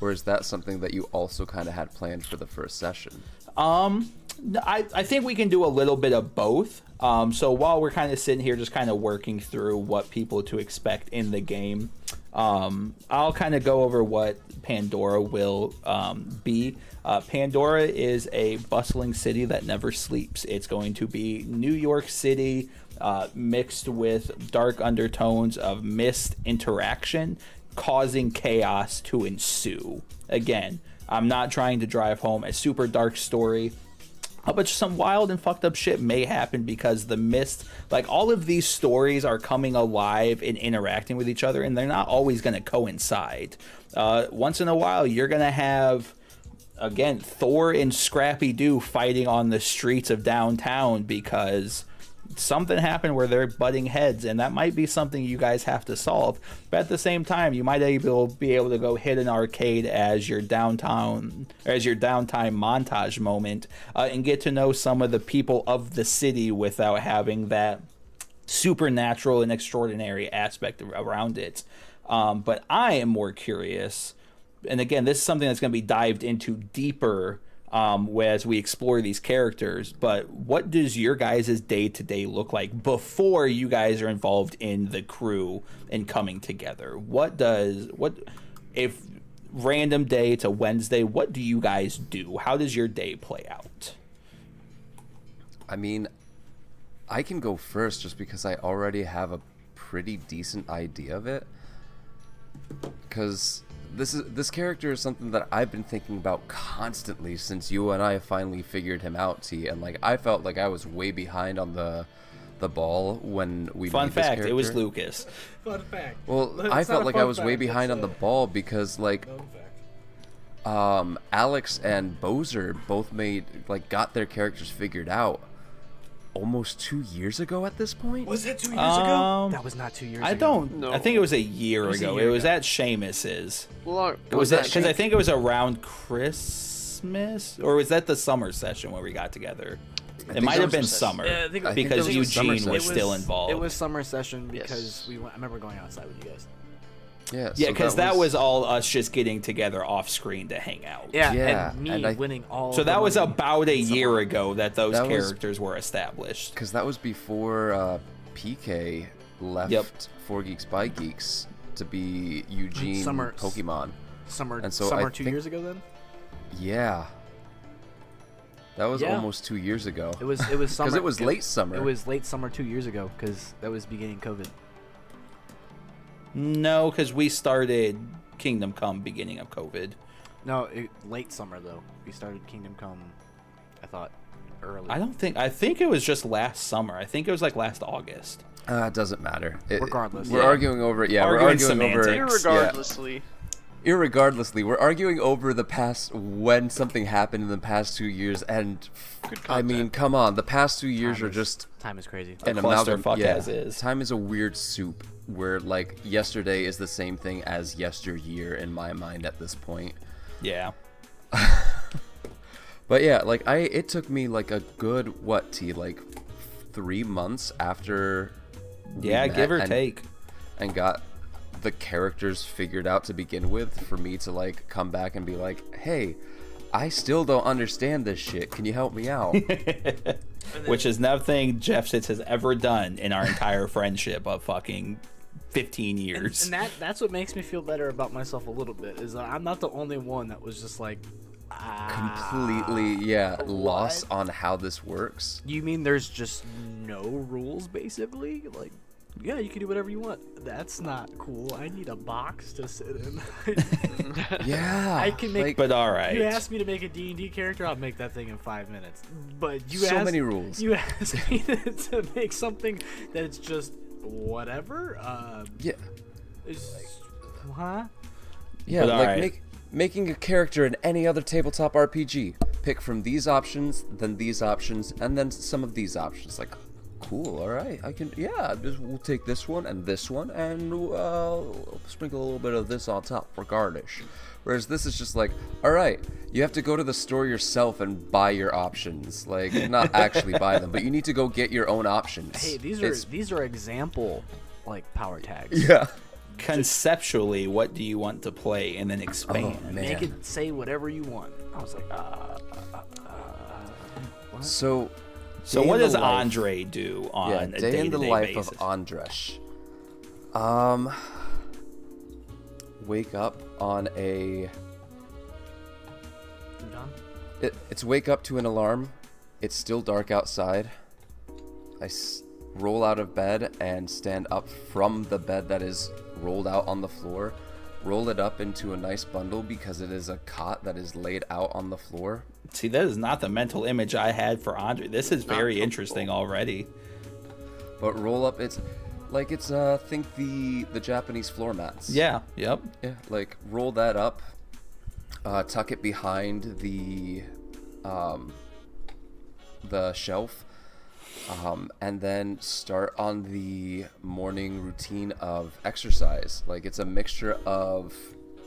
or is that something that you also kind of had planned for the first session? Um, I, I think we can do a little bit of both. Um, so while we're kind of sitting here, just kind of working through what people to expect in the game, um, I'll kind of go over what Pandora will um, be. Uh, Pandora is a bustling city that never sleeps. It's going to be New York City uh, mixed with dark undertones of mist interaction, causing chaos to ensue. Again, I'm not trying to drive home a super dark story. But some wild and fucked up shit may happen because the mist, like all of these stories are coming alive and interacting with each other, and they're not always going to coincide. Uh, once in a while, you're going to have, again, Thor and Scrappy Doo fighting on the streets of downtown because something happened where they're butting heads, and that might be something you guys have to solve. But at the same time, you might able be able to go hit an arcade as your downtown as your downtime montage moment, uh, and get to know some of the people of the city without having that supernatural and extraordinary aspect around it. Um, but I am more curious, and again, this is something that's going to be dived into deeper um, as we explore these characters. But what does your guys' day to day look like before you guys are involved in the crew and coming together? What does what if random day to Wednesday? What do you guys do? How does your day play out? I mean, I can go first just because I already have a pretty decent idea of it. Because this is this character is something that I've been thinking about constantly since you and I finally figured him out, T. And like I felt like I was way behind on the the ball when we fun made fact this it was lucas Fun fact. Well, It's I felt like I fun was way behind it's on the ball because like um, Alex and Bozer both made like got their characters figured out almost two years ago at this point. Was that two years Um, ago? That was not two years ago. i ago. don't know. i think it was a year It was a ago year it was ago. at Seamus's. Well, was, that that because i think it was around christmas or was that the summer session where we got together it might have been summer Yeah, I think- I think because it was Eugene was still involved. It was summer session because Yes. we went. I remember going outside with you guys. Yeah, Yeah, so because that, was all us just getting together off screen to hang out. Yeah, Yeah, and me and I- winning all. So the that was money about a year summer. ago that those That was- characters were established. because that was before uh, PK left Yep. Four Geeks by Geeks to be Eugene Summer- Pokemon. Summer. And so I summer two think- years ago. Then Yeah, that was Yeah. almost two years ago. it was. It was summer. because it was late summer. It was late summer two years ago because that was beginning COVID. No, because we started Kingdom Come beginning of COVID. No, it, late summer though. We started Kingdom Come. I thought early. I don't think I think it was just last summer. I think it was like last August. Uh, it doesn't matter. It- Regardless. we're Yeah. arguing over it. Yeah, Arguing we're arguing over. it. semantics. yeah. Irregardlessly, irregardlessly, we're arguing over the past when something happened in the past two years, and I mean, come on, the past two years Time are is- just Time is crazy. A amalgam. clusterfuck Yeah, as is. time is a weird soup where like yesterday is the same thing as yesteryear in my mind at this point. Yeah. But yeah, like I, it took me like a good what t like three months after. Yeah, give or and- take. and got the characters figured out to begin with for me to like come back and be like, hey, I still don't understand this shit. Can you help me out? Which is nothing Jeff Sitz has ever done in our entire friendship of fucking 15 years. And that that's what makes me feel better about myself a little bit is that I'm not the only one that was just like ah, Completely, yeah, lost on how this works. You mean there's just no rules basically? Like yeah, you can do whatever you want. That's not cool. I need a box to sit in. Yeah, I can make- like, but all right. You asked me to make a D&D character, I'll make that thing in 5 minutes. But you So asked, many rules. You asked me to, to make something that's just whatever. Uh, yeah, is, huh? yeah, But like alright. make, making a character in any other tabletop RPG. Pick from these options, then these options, and then some of these options. Like, cool, all right, I can, yeah, just, we'll take this one and this one, and uh, sprinkle a little bit of this on top for garnish. Whereas this is just like, all right, you have to go to the store yourself and buy your options. Like, not actually buy them, but you need to go get your own options. Hey, these are It's- these are example like power tags. yeah. Conceptually, what do you want to play and then expand? Oh, man. Make it say whatever you want. I was like, uh, So, so day what does life- Andre do on Yeah, a day day in the life basis? of Andresh. Um, wake up on a. It, it's wake up to an alarm. It's still dark outside. I s- roll out of bed and stand up from the bed that is rolled out on the floor. Roll it up into a nice bundle because it is a cot that is laid out on the floor. See, that is not the mental image I had for Andre. This is very interesting already. But roll up, it's like it's uh think the the Japanese floor mats. Yeah. Yep. Yeah, like roll that up, uh, tuck it behind the um, the shelf, um, and then start on the morning routine of exercise. Like it's a mixture of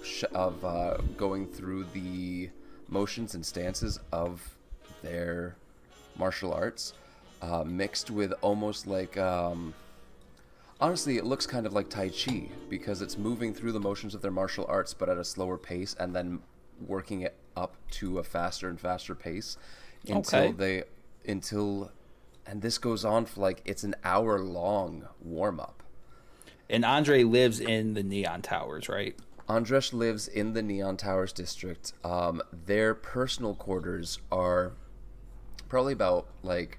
sh- of uh, going through the motions and stances of their martial arts, uh, mixed with almost like. Um, honestly, it looks kind of like Tai Chi because it's moving through the motions of their martial arts, but at a slower pace, and then working it up to a faster and faster pace until Okay. they until and this goes on for like it's an hour long warm up. And Andre lives in the Neon Towers, right? Andresh lives in the Neon Towers district. Um, their personal quarters are probably about like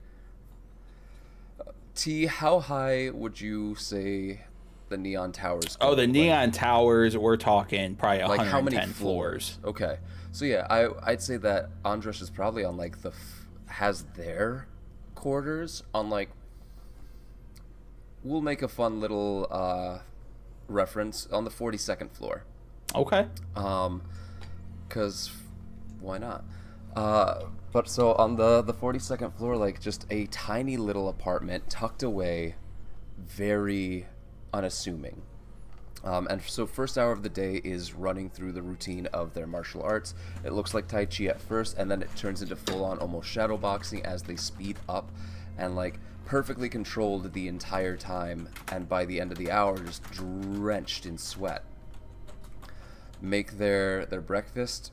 T. How high would you say the Neon Towers? Oh, the Like- Neon Towers, we're talking probably like 110 how many floors. floors? Okay, so yeah, I I'd say that Andres is probably on like the f- has their quarters on like. We'll make a fun little uh, reference on the forty second floor, Okay. um, cause why not? Uh, but so on the the forty second floor, like just a tiny little apartment tucked away, very unassuming. Um, and so first hour of the day is running through the routine of their martial arts. It looks like Tai Chi at first, and then it turns into full-on almost shadow boxing as they speed up, and like perfectly controlled the entire time. And by the end of the hour, just drenched in sweat. Make their their breakfast,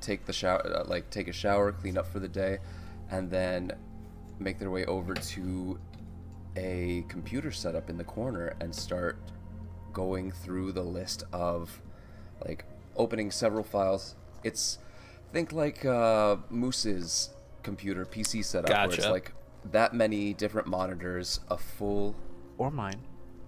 take the shower, uh, like take a shower, clean up for the day, and then make their way over to a computer setup in the corner and start going through the list of like opening several files. It's think like uh, Moose's computer PC setup where it's like that many different monitors, a full Or mine.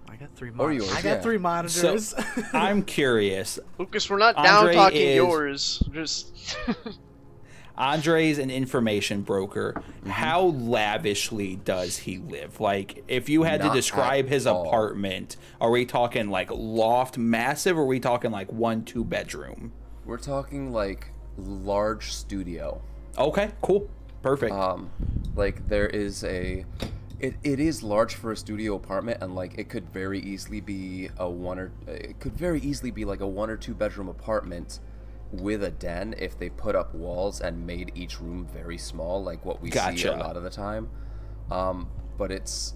I got three Or monitors. yours, I got yeah. three So monitors. I'm curious. Lucas, we're not Andre down talking is- yours. Just Andre's an information broker. Mm-hmm. How lavishly does he live? Like, if you had Not to describe his all. apartment, are we talking like loft massive or are we talking like one, two bedroom? we're talking like large studio. Okay, cool. Perfect. um like there is a it, it is large for a studio apartment and like it could very easily be a one or it could very easily be like a one or two bedroom apartment with a den if they put up walls and made each room very small like what we see a lot of the time um but it's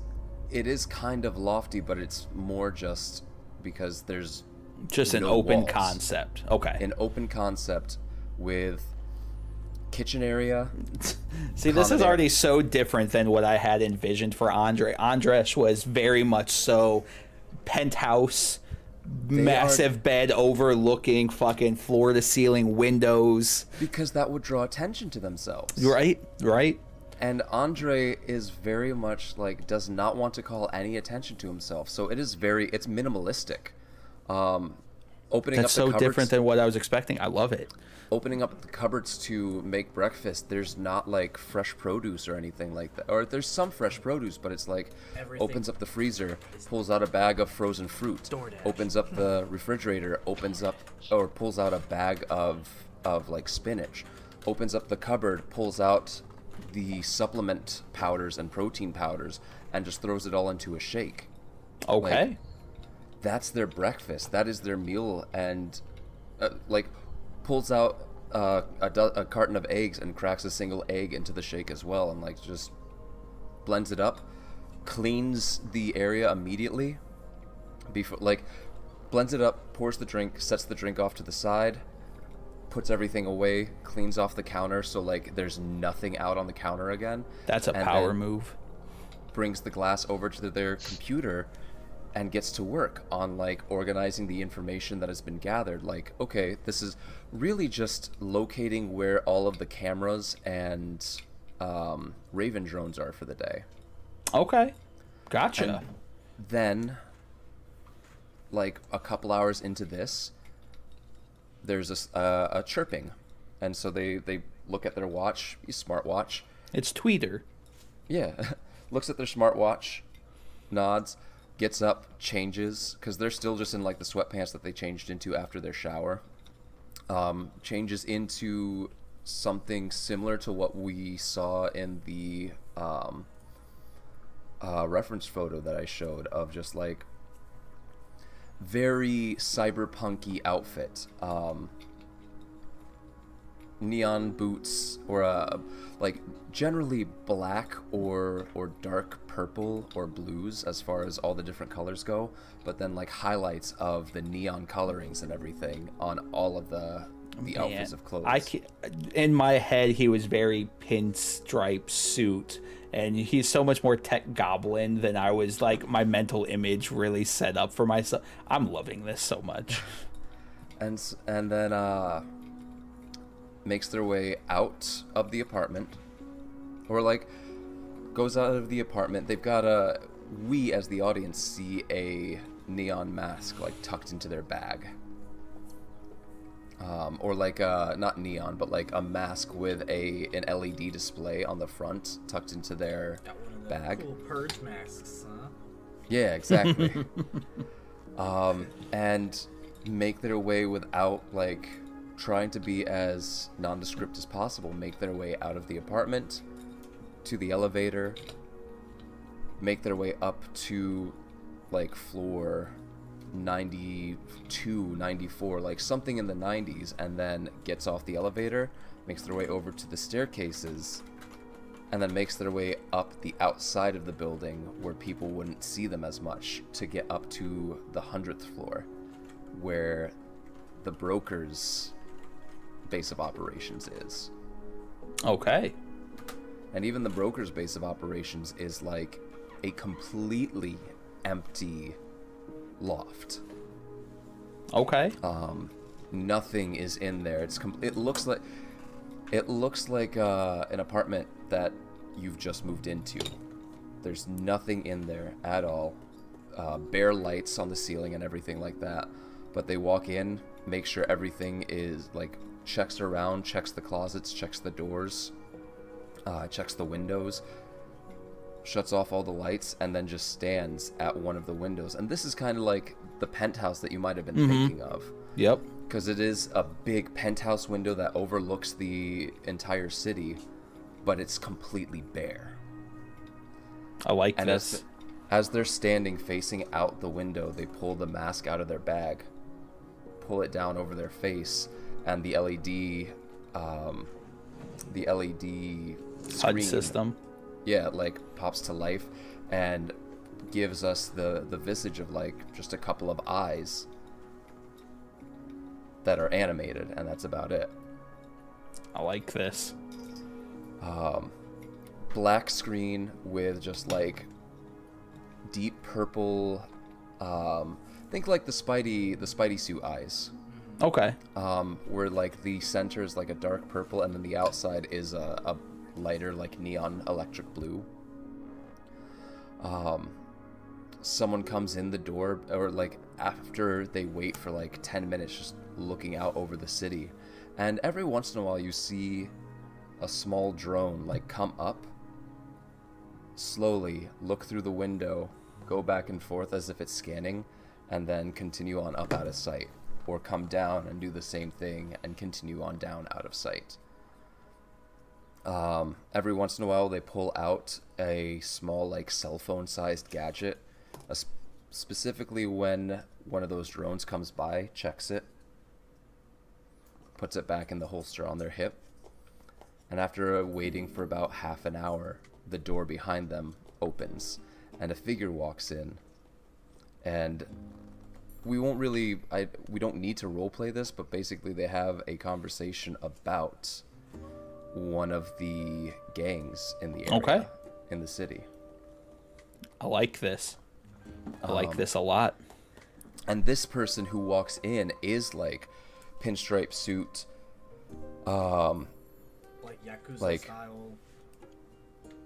it is kind of lofty but it's more just because there's Just an open walls. concept. Okay. an open concept with kitchen area See, this is already so different than what I had envisioned for Andre. Andres was very much so penthouse, massive bed overlooking fucking floor to ceiling windows. because that would draw attention to themselves Right? Right? And Andre is very much like does not want to call any attention to himself. So it is very it's minimalistic. Um opening That's up the so cupboards, different than what I was expecting. I love it. opening up the cupboards to make breakfast. There's not like fresh produce or anything like that. Or there's some fresh produce, but it's like Everything opens up the freezer, pulls out a bag of frozen fruit, DoorDash. opens up the hmm. refrigerator, opens up or pulls out a bag of of like spinach, opens up the cupboard, pulls out the supplement powders and protein powders and just throws it all into a shake. Okay. That's their breakfast. That is their meal and uh, like pulls out uh, a, do- a carton of eggs and cracks a single egg into the shake as well and like just blends it up cleans the area immediately before like blends it up pours the drink sets the drink off to the side puts everything away cleans off the counter so like there's nothing out on the counter again That's a power move. brings the glass over to their computer and gets to work on like organizing the information that has been gathered like okay this is really just locating where all of the cameras and um, raven drones are for the day Okay. Gotcha. And then like a couple hours into this there's a, uh, a chirping and so they they look at their watch smartwatch it's Tweeter. Yeah, looks at their smartwatch, nods, gets up, changes because they're still just in like the sweatpants that they changed into after their shower. Um, changes into something similar to what we saw in the um, uh, reference photo that I showed of just like very cyberpunky outfit. Um, neon boots or uh, like generally black or or dark purple or blues as far as all the different colors go but then like highlights of the neon colorings and everything on all of the the outfits of clothes I ca- in my head he was very pinstripe suit, and he's so much more tech goblin than I was like my mental image really set up for myself. I'm loving this so much. and and then uh makes their way out of the apartment or like goes out of the apartment they've got a we as the audience see a neon mask like tucked into their bag um, or like uh not neon but like a mask with a an led display on the front tucked into their bag purge masks, huh? yeah, exactly. um, and make their way without like trying to be as nondescript as possible. Make their way out of the apartment to the elevator. Make their way up to like floor 92, 94, like something in the 90s, and then gets off the elevator. Makes their way over to the staircases and then makes their way up the outside of the building where people wouldn't see them as much to get up to the 100th floor where the broker's base of operations is. Okay. And even the broker's base of operations is like a completely empty loft. Okay. Um, nothing is in there. It's com- it looks like it looks like uh, an apartment that you've just moved into. There's nothing in there at all. Uh, bare lights on the ceiling and everything like that. But they walk in, make sure everything is like checks around, checks the closets, checks the doors, uh, checks the windows, shuts off all the lights, and then just stands at one of the windows. And this is kind of like the penthouse that you might have been thinking of Yep. because it is a big penthouse window that overlooks the entire city, but it's completely bare. I like And this. as as they're standing facing out the window, they pull the mask out of their bag, pull it down over their face, and the LED, um, the LED HUD system. yeah, like pops to life, and gives us the the visage of like just a couple of eyes that are animated, and that's about it. I like this. um, black screen with just like deep purple um, think like the spidey the spidey suit eyes Okay. um, where like the center is like a dark purple and then the outside is a, a lighter like neon electric blue um, someone comes in the door or like after they wait for like 10 minutes just looking out over the city and every once in a while you see a small drone like come up slowly look through the window go back and forth as if it's scanning and then continue on up out of sight or come down and do the same thing and continue on down out of sight. Um, every once in a while they pull out a small like cell phone sized gadget sp- specifically when one of those drones comes by checks it puts it back in the holster on their hip and after waiting for about half an hour the door behind them opens and a figure walks in and we won't really I we don't need to roleplay this but basically they have a conversation about one of the gangs in the area Okay. in the city I like this. I like Um, this a lot. and this person who walks in is like pinstripe suit um Like Yakuza Like- style.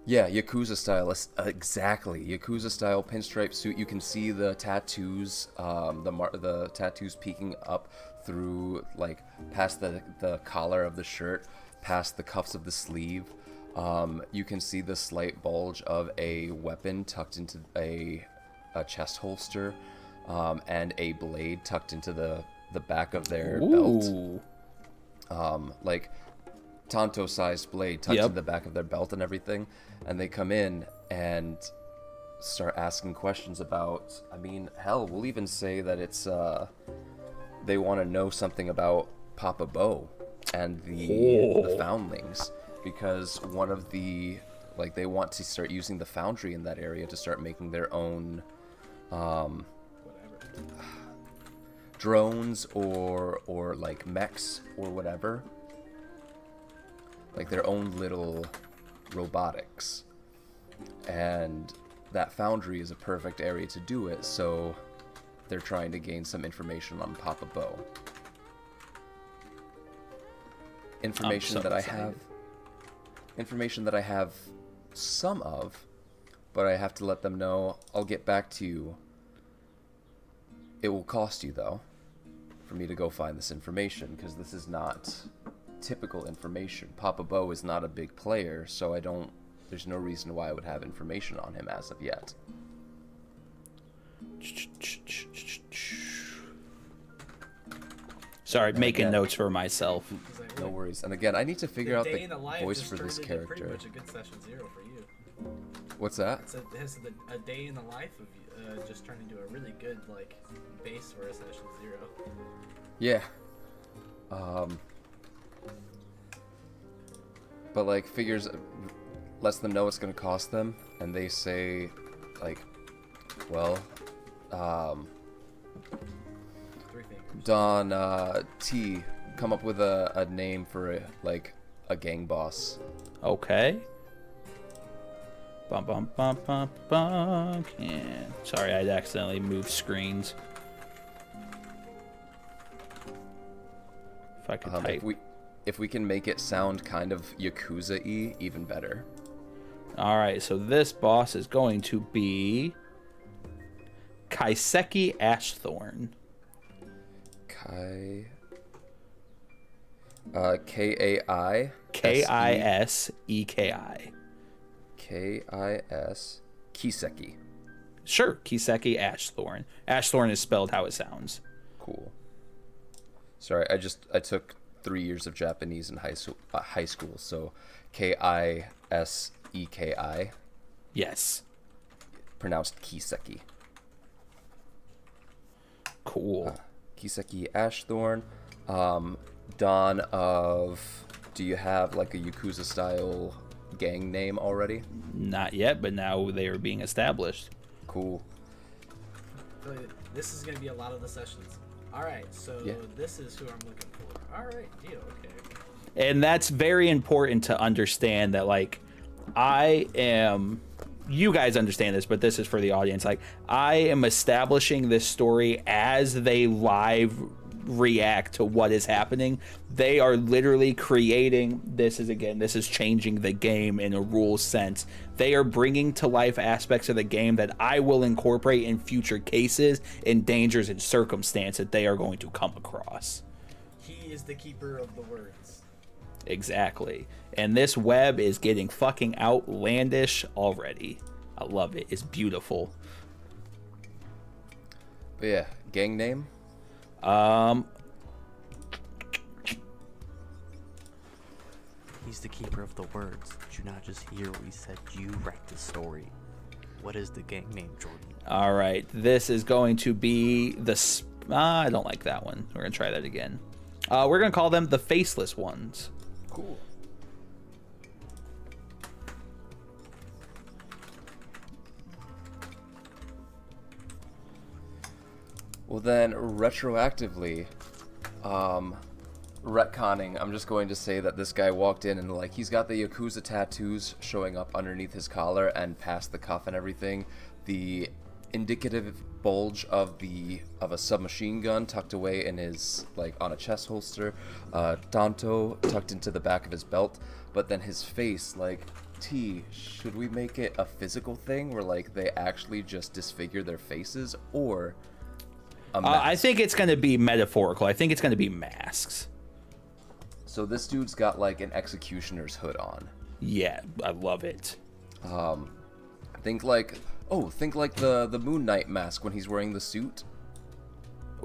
Yeah, Yakuza style, uh, exactly. Yakuza style pinstripe suit. You can see the tattoos, um, the mar- the tattoos peeking up through like past the the collar of the shirt, past the cuffs of the sleeve. Um, you can see the slight bulge of a weapon tucked into a a chest holster, um, and a blade tucked into the the back of their belt um, like Tanto sized blade tucked Yep. in the back of their belt and everything. And they come in and start asking questions about. I mean, hell, we'll even say that it's uh, they want to know something about Papa Beau and the the foundlings because one of the like they want to start using the foundry in that area to start making their own um, Whatever drones or or like mechs or whatever like their own little robotics. And that foundry is a perfect area to do it so they're trying to gain some information on Papa Beau. Information um, so that i have information that i have some of but i have to let them know. I'll get back to you. It will cost you though for me to go find this information because this is not typical information. Papa Beau is not a big player, so I don't. There's no reason why I would have information on him as of yet. Sorry, making again- notes for myself. No worries. And again, I need to figure out the the voice for this turned Pretty character. much a good session zero for you. What's that? It's a, it's a, a day in the life of uh, just turned into a really good like base for a session zero. Yeah. Um. But like figures, lets them know it's gonna cost them, and they say, like, well, um, Don uh, T, come up with a, a name for a, like a gang boss. Okay. Bum bum bum bum bum. Yeah. Sorry, I'd accidentally moved screens. If I could Um, type. if we if we can make it sound kind of Yakuza y, even better. All right, so this boss is going to be Kaiseki Ashthorn. Kai. Uh, K A I. K I S E K I. K I S. Kiseki. Sure, Kiseki Ashthorn. Ashthorn is spelled how it sounds. Cool. Sorry, I just I took three years of Japanese in high school. Uh, high school, so K I S E K I, Yes. pronounced Kiseki. Cool. Kiseki Ashthorn. Um, Dawn of. Do you have like a Yakuza style gang name already? Not yet, but now they are being established. Cool. This is gonna be a lot of the sessions. All right, so Yeah. this is who I'm looking for. All right, deal. Okay. and that's very important to understand that like i am you guys understand this but this is for the audience like i am establishing this story as they live react to what is happening they are literally creating this is again this is changing the game in a rules sense they are bringing to life aspects of the game that i will incorporate in future cases and dangers and circumstance that they are going to come across He is the keeper of the words. Exactly. And this web is getting fucking outlandish already. I love it. It's beautiful. But yeah, gang name. Um He's the keeper of the words. Did you not just hear what we said? You write the story. What is the gang name, Jordan? all right. This is going to be the sp- ah, I don't like that one. We're going to try that again. Uh, we're going to call them the faceless ones. Cool. Well then, retroactively, um, retconning, I'm just going to say that this guy walked in and like he's got the Yakuza tattoos showing up underneath his collar and past the cuff and everything. The indicative bulge of the of a submachine gun tucked away in his like on a chest holster, uh, Tanto tucked into the back of his belt, but then his face like T, should we make it a physical thing where like they actually just disfigure their faces or Uh, I think it's going to be metaphorical. I think it's going to be masks. So this dude's got like an executioner's hood on. Yeah, I love it. Um, Think like oh, think like the the Moon Knight mask when he's wearing the suit.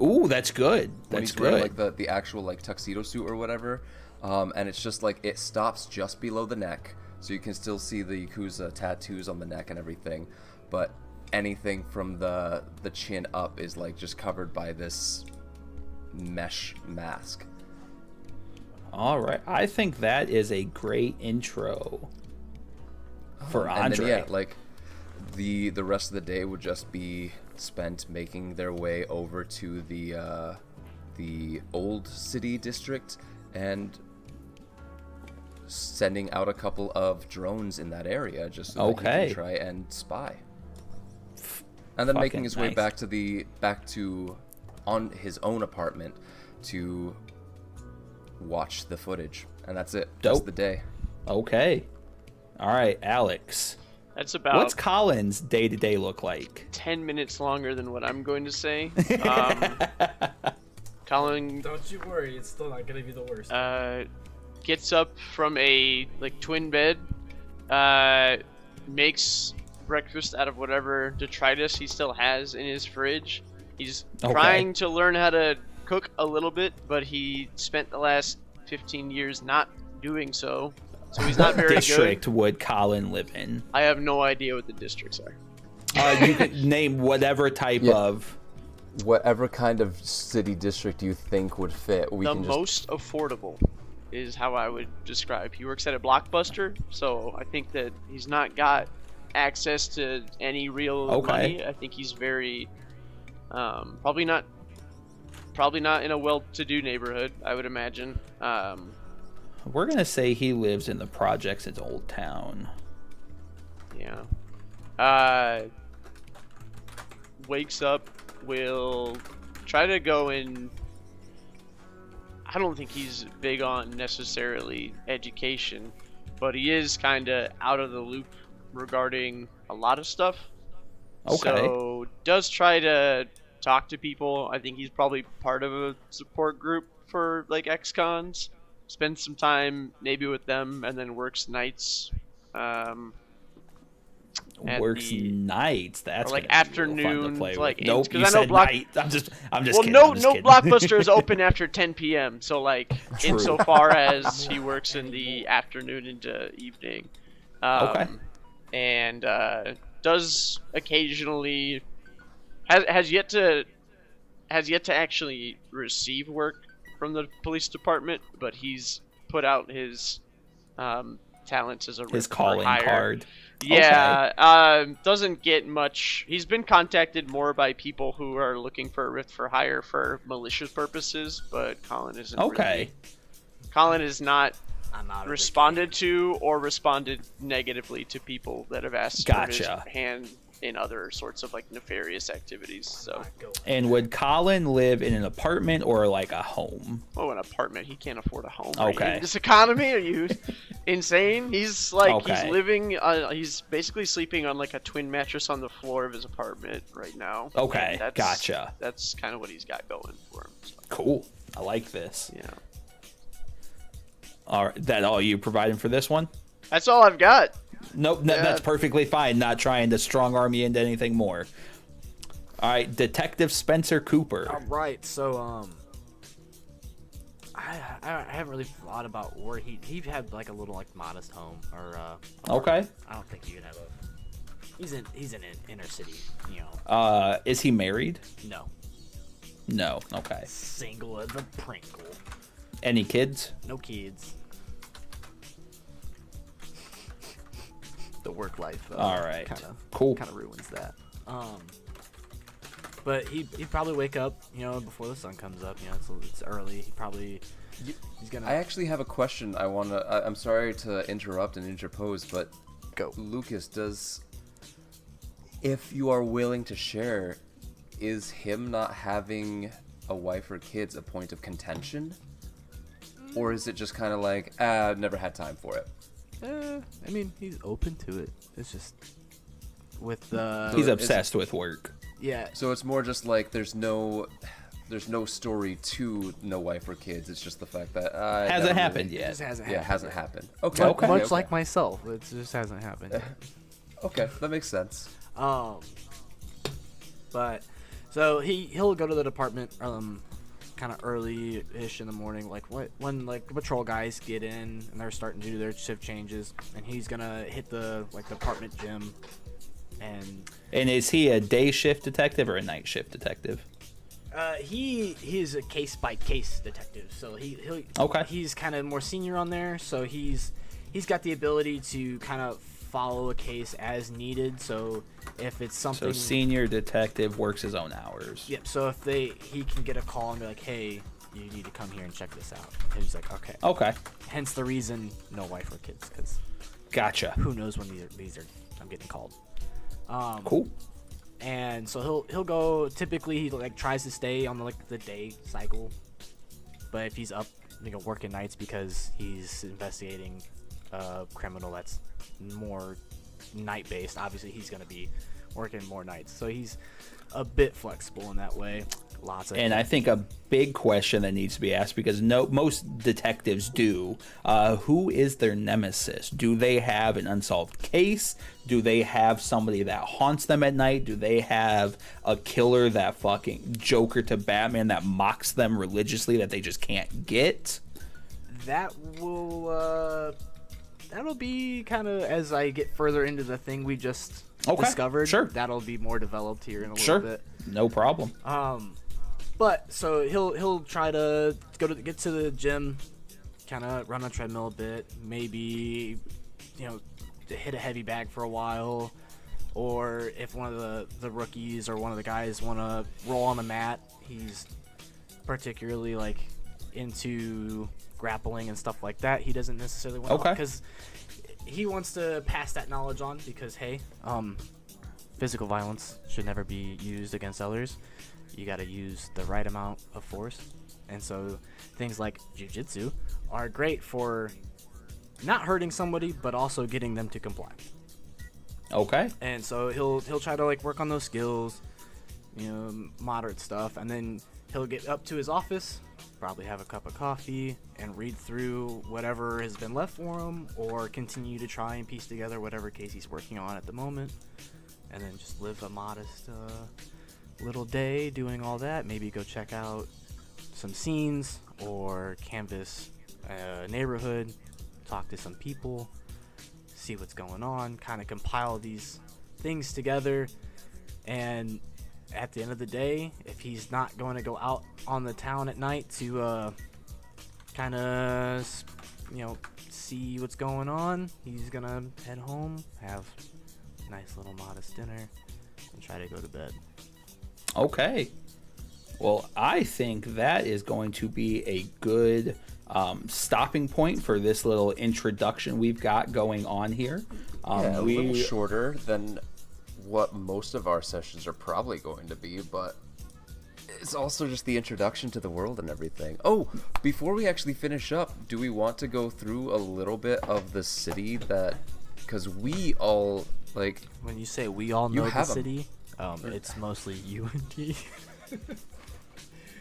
Ooh, that's good. That's When he's wearing like the the actual like tuxedo suit or whatever. Um, and it's just like it stops just below the neck, so you can still see the Yakuza tattoos on the neck and everything. but anything from the the chin up is like just covered by this mesh mask. All right. I think that is a great intro for and Andre. then, yeah, like the the rest of the day would just be spent making their way over to the uh, the old city district and sending out a couple of drones in that area just so that he Okay. can try and spy. And then making fucking his way back to the back to on his own apartment to watch the footage. And that's it. That's Dope. the day. okay. All right, Alex. That's about What's Colin's day to day look like? 10 minutes longer than what I'm going to say. Um, Colin Don't you worry, it's still not gonna be the worst. uh, gets up from a like twin bed, uh, makes breakfast out of whatever detritus he still has in his fridge. He's Okay. trying to learn how to cook a little bit, but he spent the last 15 years not doing so. So he's not very district good. would Colin live in? I have no idea what the districts are. Uh, you could name whatever type Yeah. of. whatever kind of city district you think would fit. We the can just most affordable is how I would describe. He works at a blockbuster, so I think that he's not got access to any real Okay. money. I think he's very um, probably not probably not in a well-to-do neighborhood. I would imagine. Um, We're gonna say he lives in the projects in Old Town. yeah. Uh, wakes up, will try to go in. I don't think he's big on necessarily education, but he is kind of out of the loop regarding a lot of stuff. Okay. So does try to talk to people. I think he's probably part of a support group for like ex-cons. Spends some time maybe with them, and then works nights. Um, Works the- nights. That's like, afternoon, Fun to play like. Nope, you I know said Block- night. I'm just. I'm just well, kidding. no, just no kidding. blockbuster is open after 10 p.m. So like, True. insofar as he works in the afternoon into evening, um, Okay. And uh, does occasionally has has yet to has yet to actually receive work from the police department, but he's put out his um, talents as a His calling hire. card. Yeah, um, doesn't get much. He's been contacted more by people who are looking for a rift for hire for malicious purposes, but Colin isn't. Okay. really- Colin is not I'm out. of responded to or responded negatively to people that have asked for Gotcha. his hand in other sorts of like nefarious activities. So, And would Colin live in an apartment or like a home? oh, an apartment. He can't afford a home. Are you- Okay. this economy? Are you insane? He's like Okay. he's living. Uh, he's basically sleeping on like a twin mattress on the floor of his apartment right now. Okay, that's, gotcha. That's kind of what he's got going for him. So, Cool. I like this. yeah, All right, that all you providing for this one? that's all I've got. Nope, no, Yeah. that's perfectly fine. Not trying to strong arm you into anything more. All right, Detective Spencer Cooper. All right, so um, I, I I haven't really thought about where he he had like a little like modest home or uh. Okay. I don't think he would have a. He's in he's in an inner city, you know. Uh, is he married? No, No. Okay. single as a Pringle. Any kids? No kids. The work life. Uh, All right. Kind of Cool. kind of ruins that. Um. But he he'd probably wake up, you know, before the sun comes up. You know, it's, it's early. He probably he's gonna I actually have a question. I wanna. I, I'm sorry to interrupt and interpose, but go. Lucas, does if you are willing to share, is him not having a wife or kids a point of contention, or is it just kind of like, ah, I've never had time for it? Eh, I mean, he's open to it. It's just with uh, He's obsessed with work. yeah. So it's more just like there's no. There's no story to no wife or kids. It's just the fact that uh, Hasn't never happened really- It just yet. hasn't Yeah, happened. hasn't happened. Okay. Much, Okay. much okay. like myself, it just hasn't happened. Yet. Okay, that makes sense. Um, but so he he'll go to the department um kind of early-ish in the morning, like what when like the patrol guys get in and they're starting to do their shift changes, and he's gonna hit the like the department gym and And is he a day shift detective or a night shift detective? uh, he he's a case by case detective. So he he Okay. he's kind of more senior on there. So he's he's got the ability to kind of follow a case as needed. So if it's something, So senior detective works his own hours. Yep. So if they he can get a call and be like, "Hey, you need to come here and check this out." And he's like, "Okay." Okay, Hence the reason no wife or kids, because gotcha. who knows when these are, these are I'm getting called. Um, Cool. And so he'll he'll go. Typically, he like tries to stay on the, like the day cycle, but if he's up, you know, working nights because he's investigating a criminal that's more night based, obviously he's gonna be working more nights. So he's a bit flexible in that way. Lots of And I think a big question that needs to be asked because no most detectives do. Uh, who is their nemesis? Do they have an unsolved case? Do they have somebody that haunts them at night? Do they have a killer that fucking Joker to Batman that mocks them religiously that they just can't get? that will uh that'll be kind of as I get further into the thing we just Okay, discovered. sure. That'll be more developed here in a Sure, little bit. no problem. Um, but so he'll he'll try to go to get to the gym, kind of run on treadmill a bit, maybe you know to hit a heavy bag for a while, or if one of the the rookies or one of the guys want to roll on the mat, he's particularly like into grappling and stuff like that. He doesn't necessarily want Okay. because he wants to pass that knowledge on because hey, um, physical violence should never be used against others. You got to use the right amount of force. And so things like jujitsu are great for not hurting somebody but also getting them to comply. Okay. And so he'll he'll try to like work on those skills, you know, moderate stuff and then he'll get up to his office, probably have a cup of coffee and read through whatever has been left for him or continue to try and piece together whatever case he's working on at the moment and then just live a modest uh, little day doing all that. Maybe go check out some scenes or canvas a neighborhood, talk to some people, see what's going on, kind of compile these things together. And at the end of the day, if he's not going to go out on the town at night to uh, kind of, you know, see what's going on, he's going to head home, have a nice little modest dinner, and try to go to bed. Okay. Well, I think that is going to be a good um, stopping point for this little introduction we've got going on here. Um, Yeah, a we little shorter than what most of our sessions are probably going to be, but it's also just the introduction to the world and everything. Oh, before we actually finish up, do we want to go through a little bit of the city that because we all like When you say we all know the city, um, it's mostly you and me.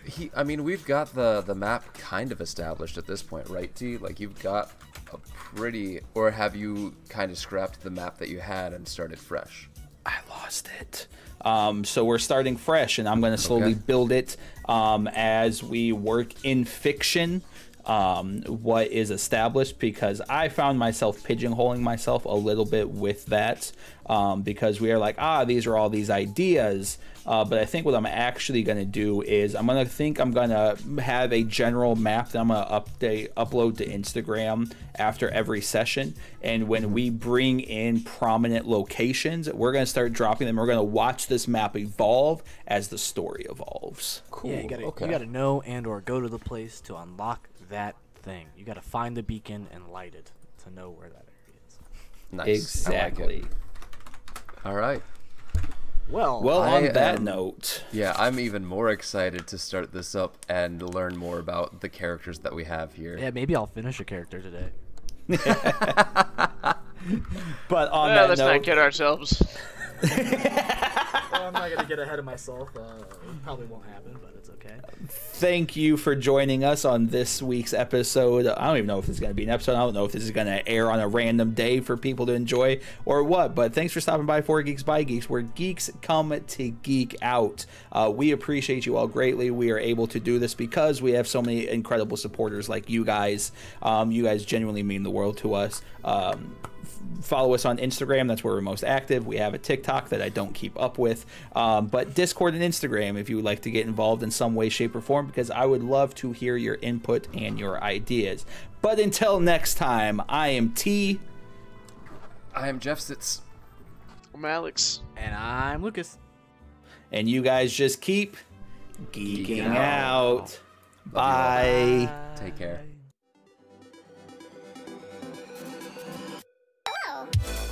he I mean, we've got the the map kind of established at this point, right, T? Like you've got a pretty or have you kind of scrapped the map that you had and started fresh? I lost it. Um, so we're starting fresh, and I'm going to slowly Okay. build it um, as we work in fiction. Um, what is established because I found myself pigeonholing myself a little bit with that um, because we are like, ah, these are all these ideas. Uh, but I think what I'm actually going to do is I'm going to think I'm going to have a general map that I'm going to update, upload to Instagram after every session. And when we bring in prominent locations, we're going to start dropping them. We're going to watch this map evolve as the story evolves. Cool. Yeah, you gotta okay. you gotta know and or go to the place to unlock that thing. You gotta find the beacon and light it to know where that area is. nice. I like. Exactly. All right. Well, Well, I on that am- note, Yeah, I'm even more excited to start this up and learn more about the characters that we have here. yeah, maybe I'll finish a character today. but on Well, that let's note, not kid ourselves. I'm not gonna get ahead of myself. Uh, it probably won't happen, but it's okay. thank you for joining us on this week's episode. I don't even know if this is going to be an episode. I don't know if this is going to air on a random day for people to enjoy or what. But thanks for stopping by for Geeks by Geeks, where geeks come to geek out. Uh, we appreciate you all greatly. We are able to do this because we have so many incredible supporters like you guys. Um, you guys genuinely mean the world to us. Um, follow us on Instagram. That's where we're most active. We have a TikTok that I don't keep up with, um, but Discord and Instagram if you would like to get involved in some way, shape, or form, because I would love to hear your input and your ideas. But until next time, I am T. I am Jeff Sitz. I'm Alex. And I'm Lucas. And you guys just keep geeking, Geeking out. out. Bye. Take care. Bye.